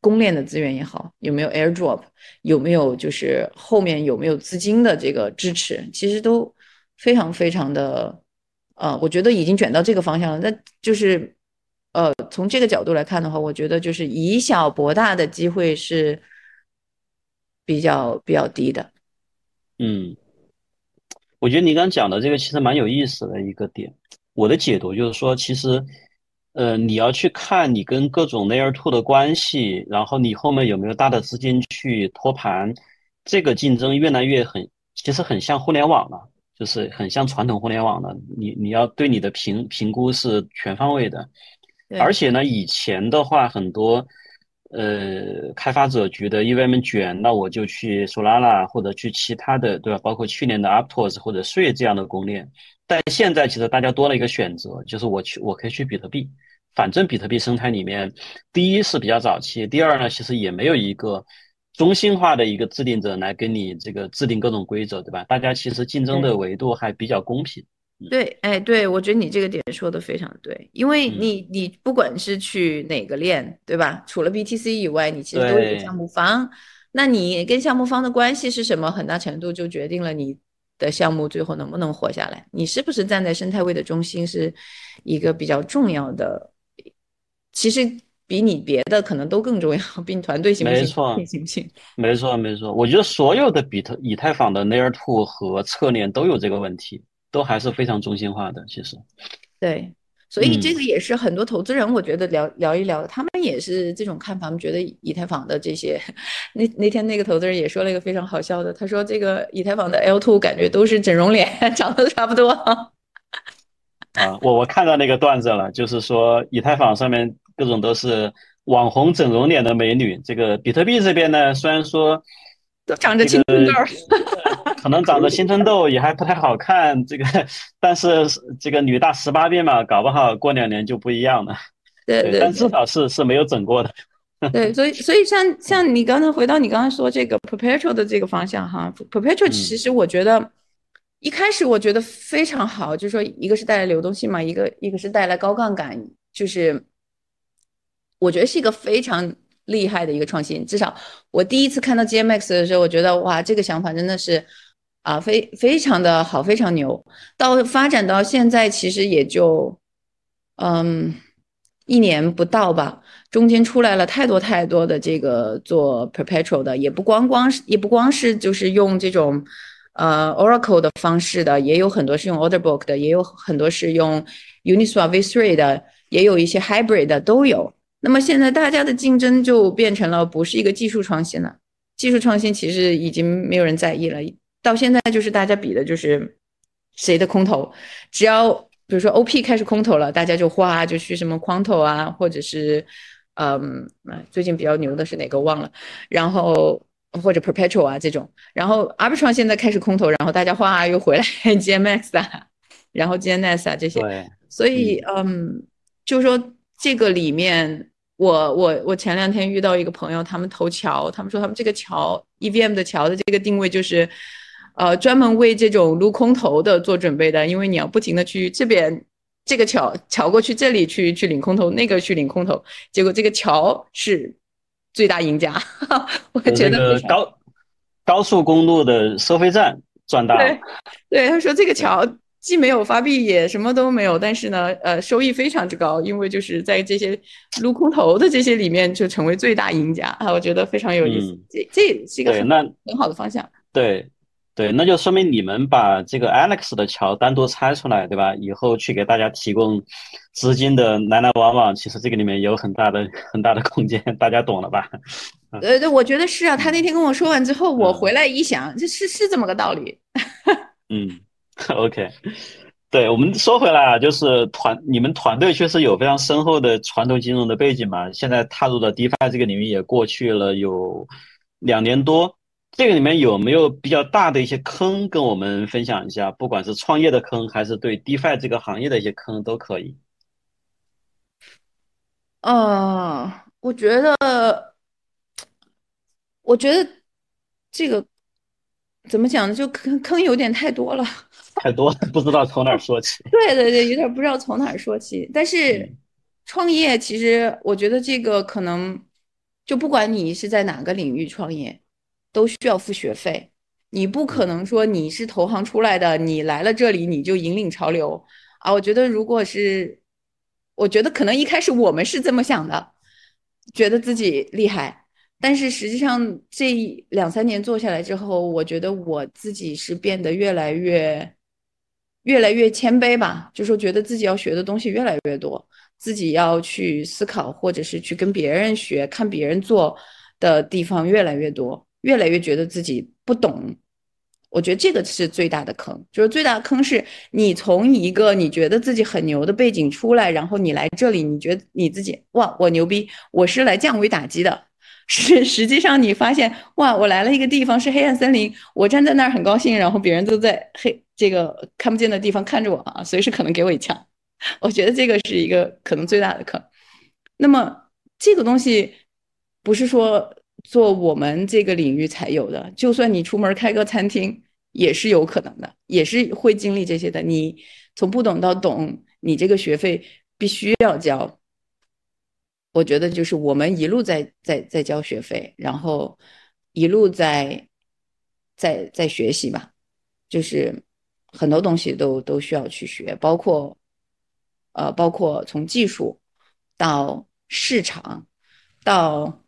公链的资源也好？有没有 Airdrop？有没有就是后面有没有资金的这个支持？其实都非常非常的呃，我觉得已经卷到这个方向了。那就是呃从这个角度来看的话，我觉得就是以小博大的机会是。比较比较低的，嗯，我觉得你刚讲的这个其实蛮有意思的一个点。我的解读就是说，其实，呃，你要去看你跟各种 Layer Two 的关系，然后你后面有没有大的资金去托盘，这个竞争越来越很，其实很像互联网了，就是很像传统互联网了。你你要对你的评评估是全方位的，而且呢，以前的话很多。呃，开发者觉得 EVM 卷，那我就去 Solana 或者去其他的，对吧？包括去年的 Aptos 或者税这样的公链。但现在其实大家多了一个选择，就是我去，我可以去比特币。反正比特币生态里面，第一是比较早期，第二呢，其实也没有一个中心化的一个制定者来给你这个制定各种规则，对吧？大家其实竞争的维度还比较公平。对，哎，对，我觉得你这个点说的非常对，因为你你不管是去哪个链，对吧？除了 BTC 以外，你其实都有项目方，那你跟项目方的关系是什么？很大程度就决定了你的项目最后能不能活下来。你是不是站在生态位的中心，是一个比较重要的，其实比你别的可能都更重要，比你团队行不行？没错，行不行？没错，没错。我觉得所有的比特以太坊的 Layer Two 和侧链都有这个问题。都还是非常中心化的，其实，对，所以这个也是很多投资人，我觉得聊聊一聊，他们也是这种看法，他们觉得以太坊的这些，那那天那个投资人也说了一个非常好笑的，他说这个以太坊的 L two 感觉都是整容脸，[LAUGHS] 长得差不多。啊，我我看到那个段子了，就是说以太坊上面各种都是网红整容脸的美女，这个比特币这边呢，虽然说。都长着青春痘，[LAUGHS] [LAUGHS] 可能长着青春痘也还不太好看。这个，[LAUGHS] 但是这个女大十八变嘛，搞不好过两年就不一样了。对对，但至少是是没有整过的。[LAUGHS] 对，所以所以像像你刚才回到你刚才说这个 perpetual 的这个方向哈，perpetual 其实我觉得一开始我觉得非常好，就是说一个是带来流动性嘛，一个一个是带来高杠杆，就是我觉得是一个非常厉害的一个创新。至少我第一次看到 GMX 的时候，我觉得哇，这个想法真的是啊，非非常的好，非常牛。到发展到现在，其实也就嗯一年不到吧，中间出来了太多太多的这个做 Perpetual 的，也不光光是也不光是就是用这种。呃，Oracle 的方式的也有很多是用 Orderbook 的，也有很多是用 Uniswap v3 的，也有一些 Hybrid 的都有。那么现在大家的竞争就变成了不是一个技术创新了，技术创新其实已经没有人在意了。到现在就是大家比的就是谁的空投，只要比如说 OP 开始空投了，大家就哗就去什么 Quanto 啊，或者是嗯，最近比较牛的是哪个忘了，然后。或者 perpetual 啊这种，然后 arbitrum 现在开始空投，然后大家哗又回来 [LAUGHS] GMX 啊，然后 GNS 啊这些，所以嗯，就是说这个里面，我我我前两天遇到一个朋友，他们投桥，他们说他们这个桥 EVM 的桥的这个定位就是，呃，专门为这种撸空投的做准备的，因为你要不停的去这边这个桥桥过去这里去去领空投，那个去领空投，结果这个桥是。最大赢家，[LAUGHS] 我觉得高高速公路的收费站赚大了。对，他说这个桥既没有发币，也什么都没有，但是呢，呃，收益非常之高，因为就是在这些撸空头的这些里面，就成为最大赢家啊！我觉得非常有意思，这这也是一个很很好的方向。对。对，那就说明你们把这个 Alex 的桥单独拆出来，对吧？以后去给大家提供资金的来来往往，其实这个里面有很大的很大的空间，大家懂了吧？[LAUGHS] 呃，对，我觉得是啊。他那天跟我说完之后，我回来一想，这是是这么个道理。嗯 [LAUGHS] OK。对我们说回来啊，就是团你们团队确实有非常深厚的传统金融的背景嘛，现在踏入了 DeFi 这个领域也过去了有两年多。这个里面有没有比较大的一些坑跟我们分享一下？不管是创业的坑，还是对 DeFi 这个行业的一些坑都可以。呃，我觉得，我觉得这个怎么讲呢？就坑坑有点太多了，太多了不知道从哪儿说起。对对对，有点不知道从哪儿说起。但是创业其实，我觉得这个可能就不管你是在哪个领域创业。都需要付学费，你不可能说你是投行出来的，你来了这里你就引领潮流啊！我觉得如果是，我觉得可能一开始我们是这么想的，觉得自己厉害，但是实际上这两三年做下来之后，我觉得我自己是变得越来越，越来越谦卑吧，就说觉得自己要学的东西越来越多，自己要去思考或者是去跟别人学，看别人做的地方越来越多。越来越觉得自己不懂，我觉得这个是最大的坑，就是最大的坑是你从一个你觉得自己很牛的背景出来，然后你来这里，你觉得你自己哇，我牛逼，我是来降维打击的，[LAUGHS] 实实际上你发现哇，我来了一个地方是黑暗森林，我站在那儿很高兴，然后别人都在黑这个看不见的地方看着我啊，随时可能给我一枪，[LAUGHS] 我觉得这个是一个可能最大的坑。那么这个东西不是说。做我们这个领域才有的，就算你出门开个餐厅也是有可能的，也是会经历这些的。你从不懂到懂，你这个学费必须要交。我觉得就是我们一路在在在交学费，然后一路在在在学习吧，就是很多东西都都需要去学，包括呃，包括从技术到市场到。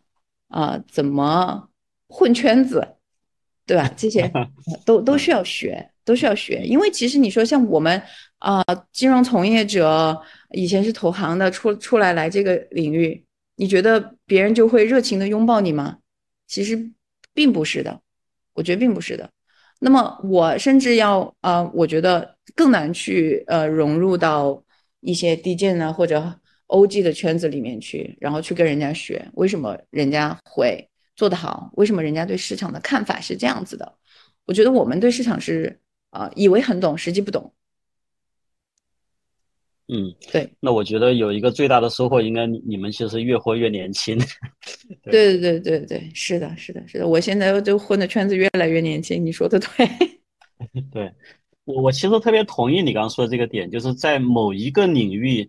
啊，怎么混圈子，对吧？这些 [LAUGHS] 都都需要学，都需要学。因为其实你说像我们啊，金融从业者以前是投行的，出出来来这个领域，你觉得别人就会热情的拥抱你吗？其实并不是的，我觉得并不是的。那么我甚至要啊，我觉得更难去呃融入到一些低贱啊或者。OG 的圈子里面去，然后去跟人家学，为什么人家会做得好？为什么人家对市场的看法是这样子的？我觉得我们对市场是啊，以为很懂，实际不懂。嗯，对。那我觉得有一个最大的收获，应该你们其实越活越年轻。[LAUGHS] 对对对对对，是的，是的，是的。我现在就混的圈子越来越年轻，你说的对。[LAUGHS] 对我，我其实特别同意你刚刚说的这个点，就是在某一个领域。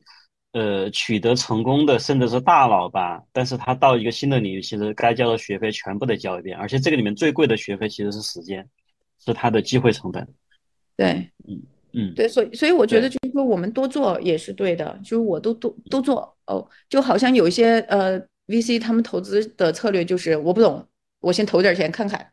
呃取得成功的，甚至是大佬吧，但是他到一个新的领域，其实该交的学费全部得交一遍，而且这个里面最贵的学费其实是时间，是他的机会成本。对，嗯嗯，对，所以所以我觉得就是说我们多做也是对的，就是我都都都做哦，就好像有一些呃 VC 他们投资的策略就是我不懂，我先投点钱看看，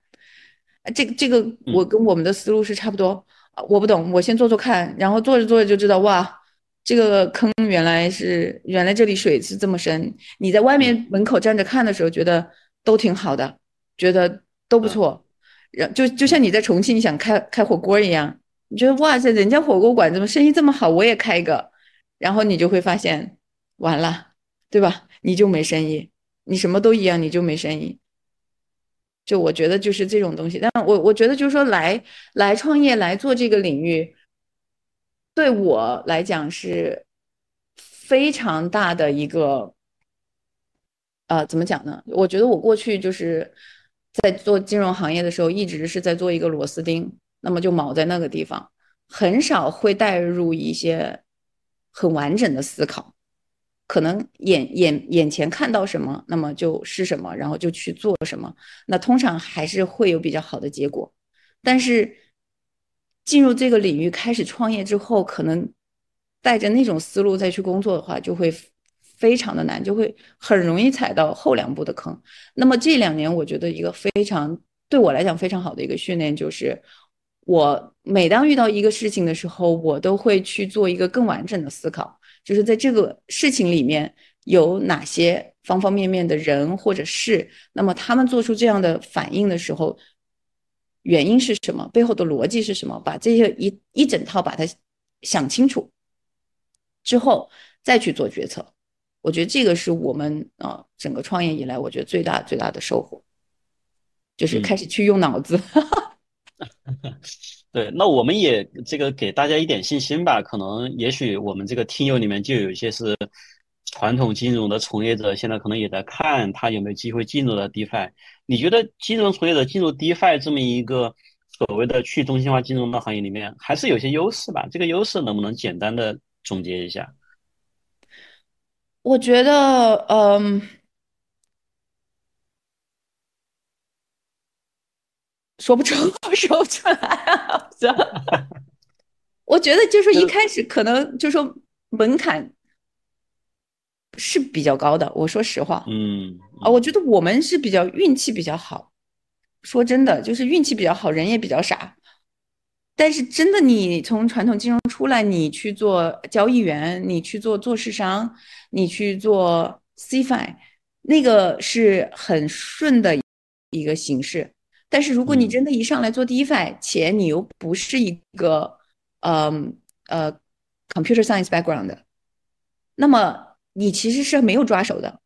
这个这个我跟我们的思路是差不多，我不懂，我先做做看，然后做着做着就知道哇，这个坑原来是原来这里水是这么深，你在外面门口站着看的时候觉得都挺好的，觉得都不错，然就就像你在重庆想开开火锅一样。你觉得哇塞，人家火锅馆怎么生意这么好，我也开一个，然后你就会发现，完了，对吧？你就没生意，你什么都一样，你就没生意。就我觉得就是这种东西，但我我觉得就是说来来创业来做这个领域，对我来讲是非常大的一个，呃，怎么讲呢？我觉得我过去就是在做金融行业的时候，一直是在做一个螺丝钉。那么就锚在那个地方，很少会带入一些很完整的思考，可能眼眼眼前看到什么，那么就是什么，然后就去做什么，那通常还是会有比较好的结果。但是进入这个领域开始创业之后，可能带着那种思路再去工作的话，就会非常的难，就会很容易踩到后两步的坑。那么这两年，我觉得一个非常对我来讲非常好的一个训练就是。我每当遇到一个事情的时候，我都会去做一个更完整的思考，就是在这个事情里面有哪些方方面面的人或者事，那么他们做出这样的反应的时候，原因是什么？背后的逻辑是什么？把这些一一整套把它想清楚之后，再去做决策。我觉得这个是我们啊整个创业以来，我觉得最大最大的收获，就是开始去用脑子。[LAUGHS] 对，那我们也这个给大家一点信心吧。可能也许我们这个听友里面就有一些是传统金融的从业者，现在可能也在看他有没有机会进入到 DeFi。你觉得金融从业者进入 DeFi 这么一个所谓的去中心化金融的行业里面，还是有些优势吧？这个优势能不能简单的总结一下？我觉得，嗯。说不出，说不出来。[LAUGHS] [LAUGHS] 我觉得就是一开始可能就说门槛是比较高的。我说实话，嗯啊，我觉得我们是比较运气比较好。说真的，就是运气比较好，人也比较傻。但是真的，你从传统金融出来，你去做交易员，你去做做市商，你去做 CFI，那个是很顺的一个形式。但是如果你真的一上来做 DeFi，且你又不是一个嗯呃 computer science background 的，那么你其实是没有抓手的。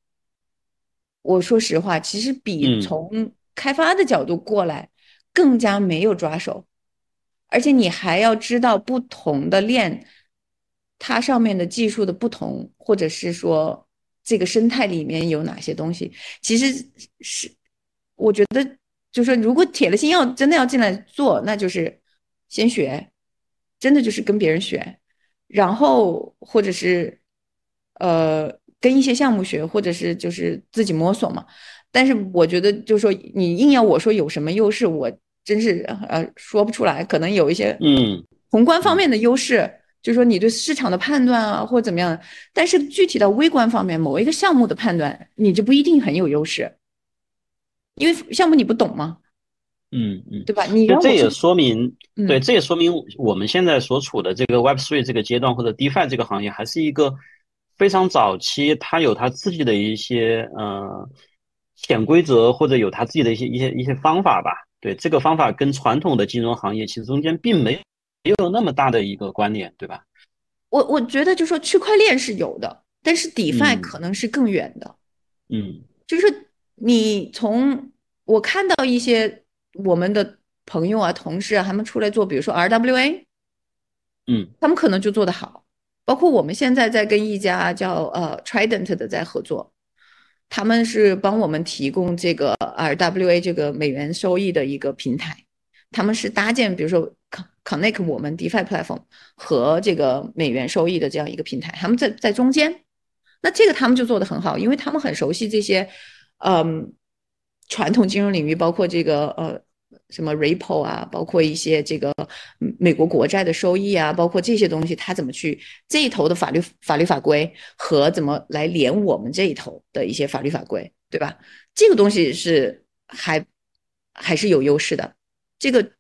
我说实话，其实比从开发的角度过来更加没有抓手，而且你还要知道不同的链它上面的技术的不同，或者是说这个生态里面有哪些东西，其实是我觉得。就说如果铁了心要真的要进来做，那就是先学，真的就是跟别人学，然后或者是呃跟一些项目学，或者是就是自己摸索嘛。但是我觉得，就是说你硬要我说有什么优势，我真是呃说不出来。可能有一些嗯宏观方面的优势，就是说你对市场的判断啊，或者怎么样。但是具体到微观方面，某一个项目的判断，你就不一定很有优势。因为项目你不懂吗？嗯嗯，对吧？你这也说明，对，这也说明我们现在所处的这个 Web Three 这个阶段或者 DeFi 这个行业还是一个非常早期，它有它自己的一些呃潜规则，或者有它自己的一些一些一些方法吧。对，这个方法跟传统的金融行业其实中间并没没有那么大的一个关联，对吧？我我觉得就说区块链是有的，但是 DeFi 可能是更远的。嗯，就是。你从我看到一些我们的朋友啊、同事啊，他们出来做，比如说 RWA，嗯，他们可能就做得好。包括我们现在在跟一家叫呃 Trident 的在合作，他们是帮我们提供这个 RWA 这个美元收益的一个平台。他们是搭建，比如说 connect 我们 DeFi platform 和这个美元收益的这样一个平台，他们在在中间，那这个他们就做得很好，因为他们很熟悉这些，嗯，传统金融领域，包括这个呃什么 repo 啊，包括一些这个美国国债的收益啊，包括这些东西，它怎么去这一头的法律法律法规和怎么来连我们这一头的一些法律法规，对吧？这个东西是还还是有优势的，这个。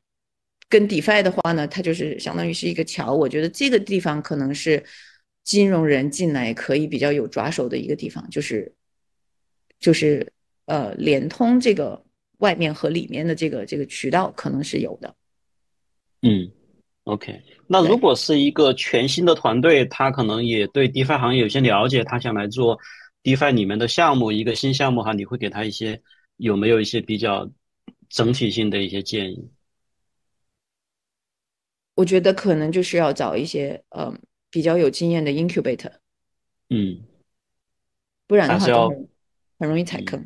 跟 DeFi 的话呢，它就是相当于是一个桥。我觉得这个地方可能是金融人进来可以比较有抓手的一个地方，就是就是呃，联通这个外面和里面的这个这个渠道可能是有的。嗯，OK。那如果是一个全新的团队，他可能也对 DeFi 行业有些了解，他想来做 DeFi 里面的项目，一个新项目哈，你会给他一些有没有一些比较整体性的一些建议？我觉得可能就是要找一些呃比较有经验的 incubator，嗯，不然的话很容易踩坑。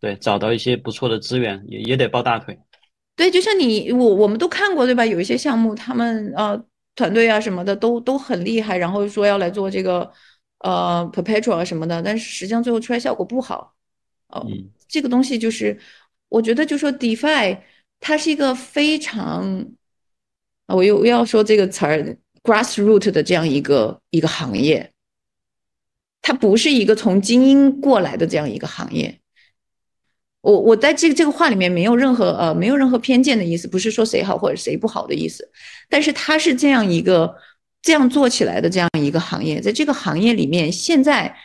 对，找到一些不错的资源也也得抱大腿。对，就像你我我们都看过对吧？有一些项目他们呃团队啊什么的都都很厉害，然后说要来做这个呃 perpetual 啊什么的，但是实际上最后出来效果不好。哦，这个东西就是我觉得就说 defi 它是一个非常。我又要说这个词儿，grassroot 的这样一个一个行业，它不是一个从精英过来的这样一个行业。我我在这个这个话里面没有任何呃没有任何偏见的意思，不是说谁好或者谁不好的意思。但是它是这样一个这样做起来的这样一个行业，在这个行业里面，现在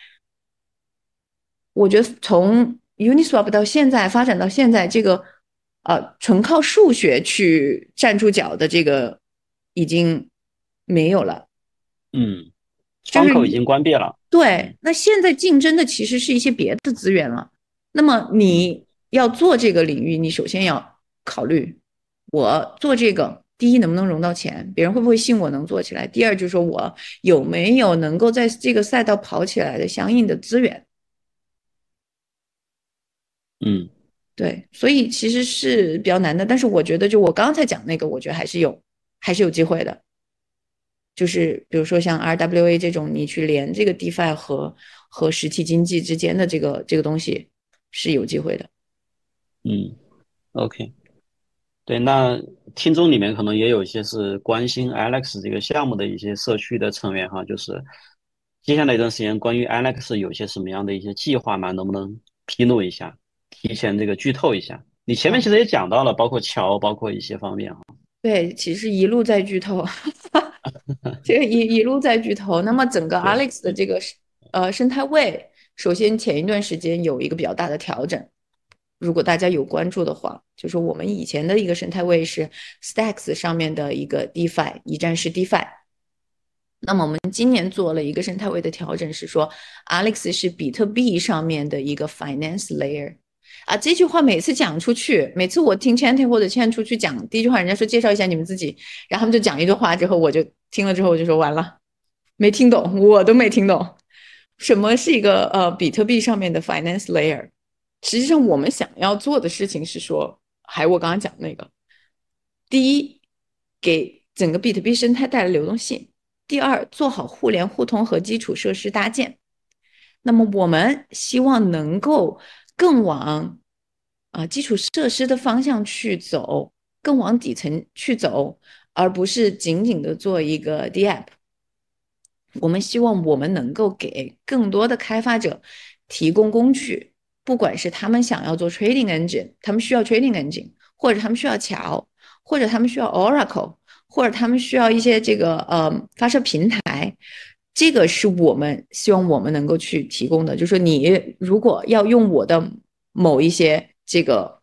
我觉得从 Uniswap 到现在发展到现在这个。呃，纯靠数学去站住脚的这个已经没有了，嗯，窗口已经关闭了。对，那现在竞争的其实是一些别的资源了。那么你要做这个领域，你首先要考虑，我做这个，第一能不能融到钱，别人会不会信我能做起来？第二就是说我有没有能够在这个赛道跑起来的相应的资源？嗯。对，所以其实是比较难的，但是我觉得，就我刚才讲那个，我觉得还是有，还是有机会的。就是比如说像 RWA 这种，你去连这个 DeFi 和和实体经济之间的这个这个东西是有机会的。嗯，OK，对，那听众里面可能也有一些是关心 Alex 这个项目的一些社区的成员哈，就是接下来一段时间关于 Alex 有些什么样的一些计划吗？能不能披露一下？提前这个剧透一下，你前面其实也讲到了，包括桥，包括一些方面哈。对，其实一路在剧透，[LAUGHS] 这个一一路在剧透。那么整个 Alex 的这个呃生态位，首先前一段时间有一个比较大的调整。如果大家有关注的话，就是我们以前的一个生态位是 Stacks 上面的一个 DeFi 一站式 DeFi。那么我们今年做了一个生态位的调整，是说 Alex 是比特币上面的一个 Finance Layer。啊，这句话每次讲出去，每次我听 Chanting 或者 Chan 出去讲，第一句话人家说介绍一下你们自己，然后他们就讲一句话之后，我就听了之后我就说完了，没听懂，我都没听懂，什么是一个呃比特币上面的 Finance Layer？实际上我们想要做的事情是说，还我刚刚讲那个，第一，给整个比特币生态带来流动性；第二，做好互联互通和基础设施搭建。那么我们希望能够。更往啊基础设施的方向去走，更往底层去走，而不是仅仅的做一个 DApp。我们希望我们能够给更多的开发者提供工具，不管是他们想要做 Trading Engine，他们需要 Trading Engine，或者他们需要桥，或者他们需要 Oracle，或者他们需要一些这个呃发射平台。这个是我们希望我们能够去提供的，就是说你如果要用我的某一些这个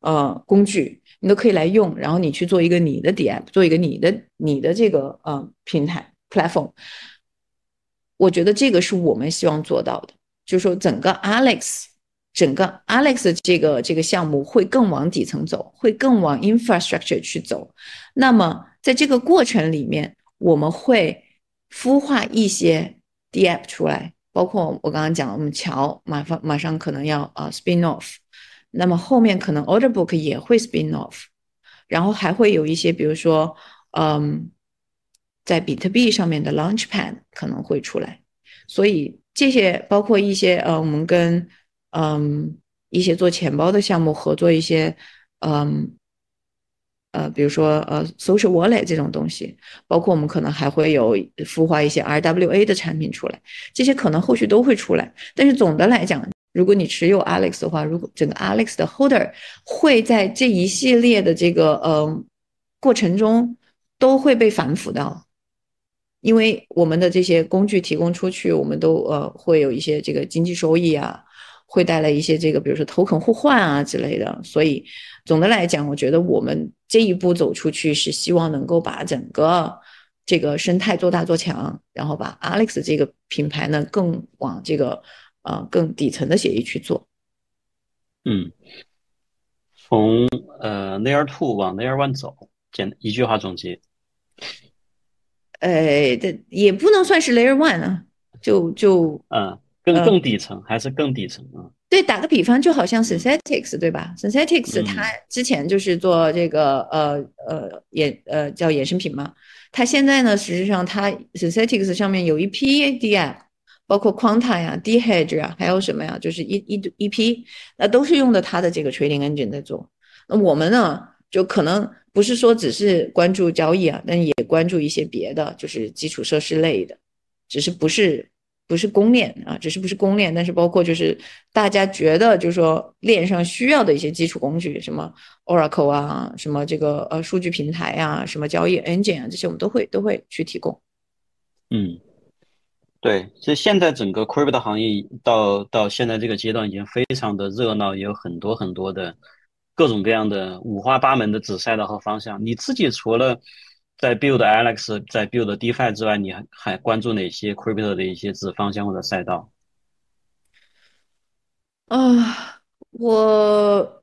呃工具，你都可以来用，然后你去做一个你的 DM，做一个你的你的这个呃平台 platform。我觉得这个是我们希望做到的，就是说整个 Alex 整个 Alex 这个这个项目会更往底层走，会更往 infrastructure 去走。那么在这个过程里面，我们会。孵化一些 DApp 出来，包括我刚刚讲，我们桥马上马上可能要啊 spin off，那么后面可能 Order Book 也会 spin off，然后还会有一些，比如说，嗯，在比特币上面的 Launchpad 可能会出来，所以这些包括一些呃，我们跟嗯一些做钱包的项目合作一些，嗯。呃，比如说呃，social wallet 这种东西，包括我们可能还会有孵化一些 RWA 的产品出来，这些可能后续都会出来。但是总的来讲，如果你持有 Alex 的话，如果整个 Alex 的 holder 会在这一系列的这个呃过程中都会被反腐到，因为我们的这些工具提供出去，我们都呃会有一些这个经济收益啊。会带来一些这个，比如说 token 互换啊之类的，所以总的来讲，我觉得我们这一步走出去是希望能够把整个这个生态做大做强，然后把 Alex 这个品牌呢更往这个呃更底层的协议去做。嗯，从呃 Layer Two 往 Layer One 走，简一句话总结。呃，这也不能算是 Layer One 啊，就就嗯。更更底层还是更底层啊？对，打个比方，就好像 Synthetics 对吧？Synthetics 它之前就是做这个呃呃衍呃叫衍生品嘛，它现在呢，实际上它 Synthetics 上面有一批 DApp，包括 Quanta 呀、D Hedge 啊，还有什么呀，就是一一一批，那都是用的它的这个 Trading Engine 在做。那我们呢，就可能不是说只是关注交易啊，但也关注一些别的，就是基础设施类的，只是不是。不是公链啊，只是不是公链，但是包括就是大家觉得就是说链上需要的一些基础工具，什么 Oracle 啊，什么这个呃数据平台啊，什么交易 Engine 啊，这些我们都会都会去提供。嗯，对，其实现在整个 Crypto 行业到到现在这个阶段已经非常的热闹，也有很多很多的各种各样的五花八门的子赛道和方向。你自己除了在 build Alex，在 build DeFi 之外，你还还关注哪些 Crypto 的一些子方向或者赛道？啊，我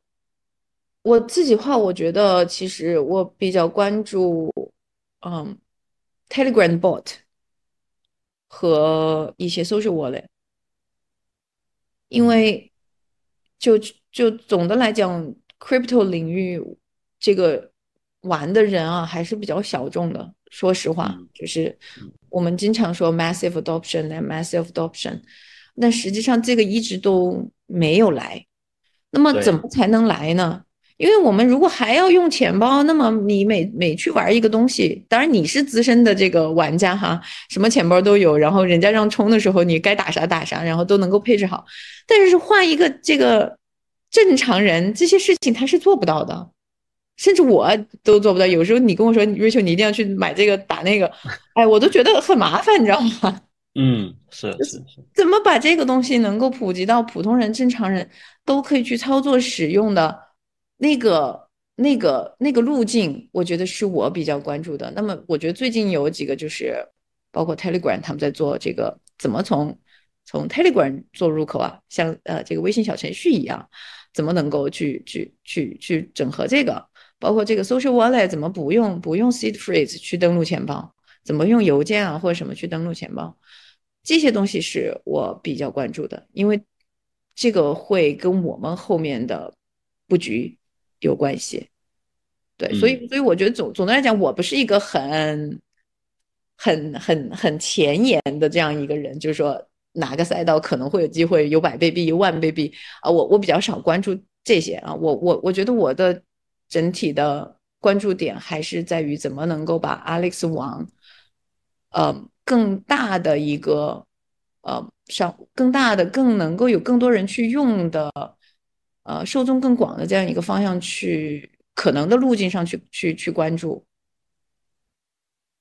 我自己话，我觉得其实我比较关注，嗯，Telegram Bot 和一些 Social Wallet，因为就就总的来讲，Crypto 领域这个。玩的人啊，还是比较小众的。说实话，就是我们经常说 massive adoption and massive adoption，但实际上这个一直都没有来。那么怎么才能来呢？因为我们如果还要用钱包，那么你每每去玩一个东西，当然你是资深的这个玩家哈，什么钱包都有，然后人家让充的时候，你该打啥打啥，然后都能够配置好。但是换一个这个正常人，这些事情他是做不到的。甚至我都做不到。有时候你跟我说，Rachel，你一定要去买这个打那个，[LAUGHS] 哎，我都觉得很麻烦，你知道吗？嗯，是是是。怎么把这个东西能够普及到普通人、正常人都可以去操作使用的那个、那个、那个路径？我觉得是我比较关注的。那么，我觉得最近有几个就是，包括 Telegram 他们在做这个，怎么从从 Telegram 做入口啊？像呃这个微信小程序一样，怎么能够去去去去整合这个？包括这个 social wallet 怎么不用不用 seed phrase 去登录钱包，怎么用邮件啊或者什么去登录钱包，这些东西是我比较关注的，因为这个会跟我们后面的布局有关系。对，所以所以我觉得总总的来讲，我不是一个很很很很前沿的这样一个人，就是说哪个赛道可能会有机会有百倍币、有万倍币啊，我我比较少关注这些啊，我我我觉得我的。整体的关注点还是在于怎么能够把 Alex 王，呃，更大的一个，呃，上更大的、更能够有更多人去用的，呃，受众更广的这样一个方向去可能的路径上去去去关注。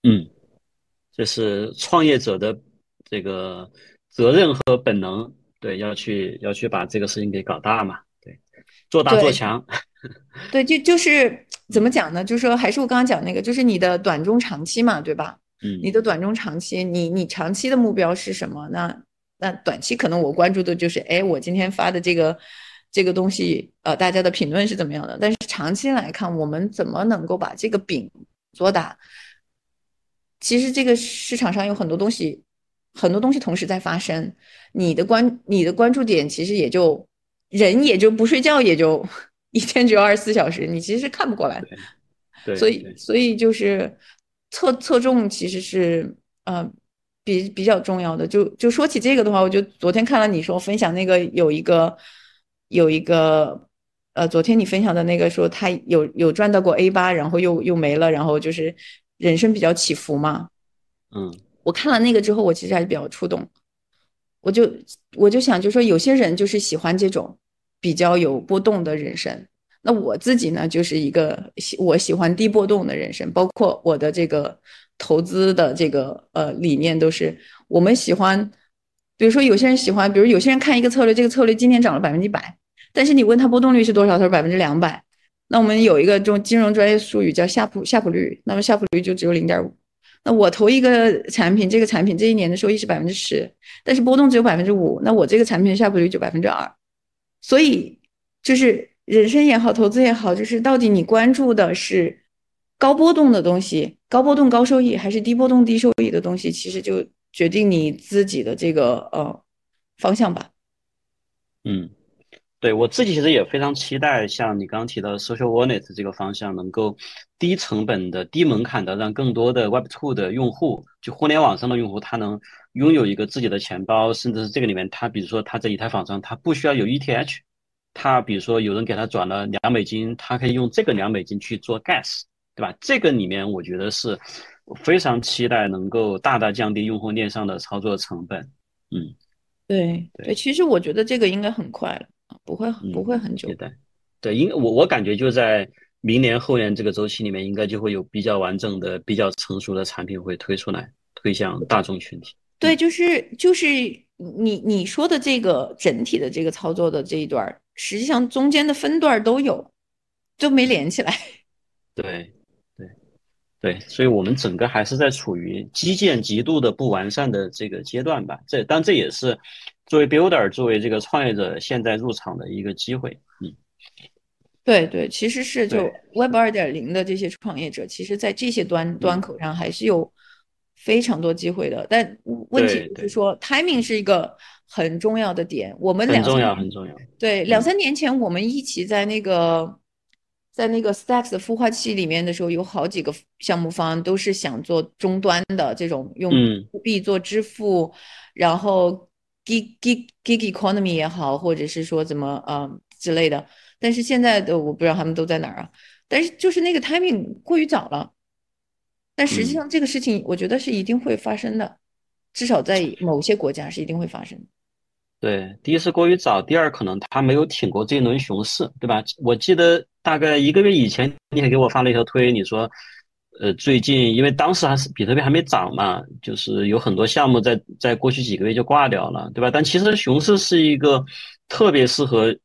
嗯，这是创业者的这个责任和本能，对，要去要去把这个事情给搞大嘛，对，做大做强。[LAUGHS] 对，就就是怎么讲呢？就是说，还是我刚刚讲那个，就是你的短中长期嘛，对吧？嗯，你的短中长期，你你长期的目标是什么？那那短期可能我关注的就是，哎，我今天发的这个这个东西，呃，大家的评论是怎么样的？但是长期来看，我们怎么能够把这个饼做大？其实这个市场上有很多东西，很多东西同时在发生，你的关你的关注点其实也就人也就不睡觉也就。一天只有二十四小时，你其实是看不过来的。对，所以所以就是侧侧重其实是呃比比较重要的。就就说起这个的话，我就昨天看了你说分享那个有一个有一个呃，昨天你分享的那个说他有有赚到过 A 八，然后又又没了，然后就是人生比较起伏嘛。嗯，我看了那个之后，我其实还是比较触动。我就我就想，就说有些人就是喜欢这种比较有波动的人生。那我自己呢，就是一个喜我喜欢低波动的人生，包括我的这个投资的这个呃理念都是我们喜欢。比如说有些人喜欢，比如有些人看一个策略，这个策略今天涨了百分之百，但是你问他波动率是多少，他说百分之两百。那我们有一个这种金融专业术语叫夏普夏普率，那么夏普率就只有零点五。那我投一个产品，这个产品这一年的收益是百分之十，但是波动只有百分之五，那我这个产品的夏普率就百分之二。所以就是人生也好，投资也好，就是到底你关注的是高波动的东西，高波动高收益，还是低波动低收益的东西，其实就决定你自己的这个呃方向吧。嗯。对我自己其实也非常期待，像你刚刚提到 social wallet 这个方向，能够低成本的、低门槛的，让更多的 Web Two 的用户，就互联网上的用户，他能拥有一个自己的钱包，甚至是这个里面，他比如说他在以太坊上，他不需要有 ETH，他比如说有人给他转了两美金，他可以用这个两美金去做 gas，对吧？这个里面我觉得是非常期待能够大大降低用户链上的操作成本。嗯，对对，其实我觉得这个应该很快了。不会不会很久，对，对，应我我感觉就在明年后年这个周期里面，应该就会有比较完整的、比较成熟的产品会推出来，推向大众群体。对，就是就是你你说的这个整体的这个操作的这一段，实际上中间的分段都有，都没连起来。[LAUGHS] 对对对，所以我们整个还是在处于基建极度的不完善的这个阶段吧。这但这也是。作为 builder，作为这个创业者，现在入场的一个机会，嗯，对对，其实是就 Web 二点零的这些创业者，其实在这些端端口上还是有非常多机会的。但问题就是说，timing 是一个很重要的点。我们两很重要，很重要。对，两三年前我们一起在那个在那个 Stacks 的孵化器里面的时候，有好几个项目方都是想做终端的这种用币做支付，然后。gig gig gig economy 也好，或者是说怎么呃之类的，但是现在的我不知道他们都在哪儿啊。但是就是那个 timing 过于早了，但实际上这个事情我觉得是一定会发生的，至少在某些国家是一定会发生。对，第一是过于早，第二可能他没有挺过这一轮熊市，对吧？我记得大概一个月以前你还给我发了一条推，你说。呃，最近因为当时还是比特币还没涨嘛，就是有很多项目在在过去几个月就挂掉了，对吧？但其实熊市是一个特别适合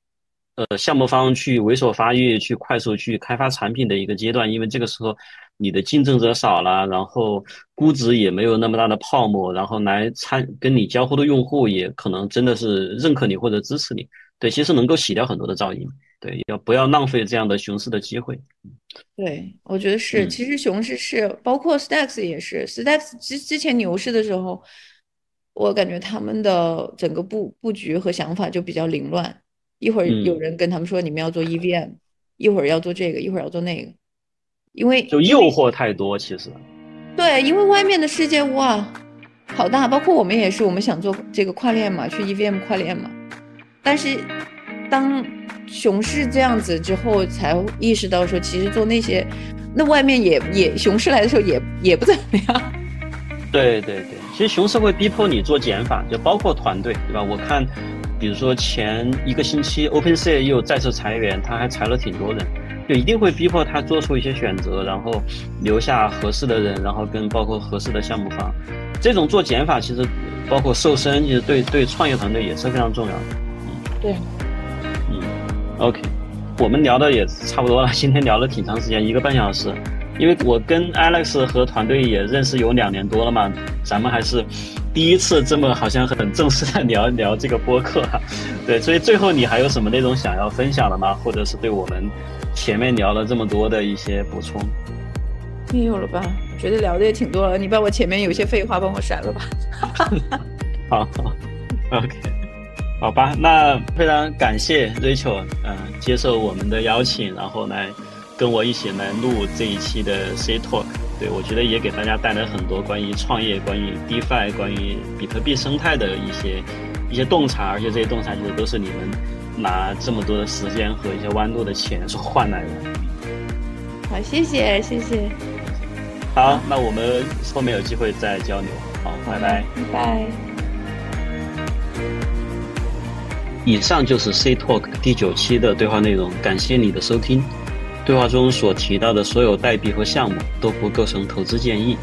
呃项目方去猥琐发育、去快速去开发产品的一个阶段，因为这个时候你的竞争者少了，然后估值也没有那么大的泡沫，然后来参跟你交互的用户也可能真的是认可你或者支持你，对，其实能够洗掉很多的噪音。对，要不要浪费这样的熊市的机会？对，我觉得是。其实熊市是，包括 Stacks 也是。Stacks 之之前牛市的时候，我感觉他们的整个布布局和想法就比较凌乱。一会儿有人跟他们说你们要做 EVM，一会儿要做这个，一会儿要做那个，因为就诱惑太多。其实，对，因为外面的世界哇，好大。包括我们也是，我们想做这个跨链嘛，去 EVM 跨链嘛，但是当熊市这样子之后，才意识到说，其实做那些，那外面也也熊市来的时候也也不怎么样。[LAUGHS] 对对对，其实熊市会逼迫你做减法，就包括团队，对吧？我看，比如说前一个星期，OpenSea 又再次裁员，他还裁了挺多人，就一定会逼迫他做出一些选择，然后留下合适的人，然后跟包括合适的项目方。这种做减法，其实包括瘦身，其实对对创业团队也是非常重要的。嗯，对。嗯 OK，我们聊的也差不多了。今天聊了挺长时间，一个半小时。因为我跟 Alex 和团队也认识有两年多了嘛，咱们还是第一次这么好像很正式的聊聊这个播客。对，所以最后你还有什么内容想要分享的吗？或者是对我们前面聊了这么多的一些补充？没有了吧？我觉得聊的也挺多了，你把我前面有些废话帮我删了吧。[LAUGHS] 好，OK。好吧，那非常感谢 Rachel，嗯，接受我们的邀请，然后来跟我一起来录这一期的 C Talk。对我觉得也给大家带来很多关于创业、关于 DeFi、关于比特币生态的一些一些洞察，而且这些洞察其实都是你们拿这么多的时间和一些弯路的钱所换来的。好，谢谢，谢谢。好，那我们后面有机会再交流。好，拜拜，拜拜。以上就是 C Talk 第九期的对话内容，感谢你的收听。对话中所提到的所有代币和项目都不构成投资建议。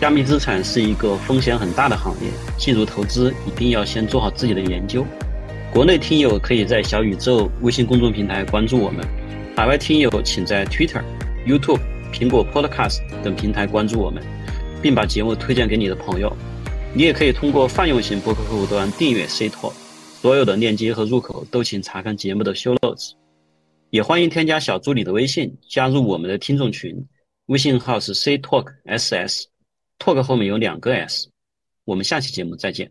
加密资产是一个风险很大的行业，进入投资一定要先做好自己的研究。国内听友可以在小宇宙微信公众平台关注我们，海外听友请在 Twitter、YouTube、苹果 Podcast 等平台关注我们，并把节目推荐给你的朋友。你也可以通过泛用型博客客户端订阅 C Talk，所有的链接和入口都请查看节目的 Show Notes。也欢迎添加小助理的微信，加入我们的听众群，微信号是 C Talk SS，Talk 后面有两个 S。我们下期节目再见。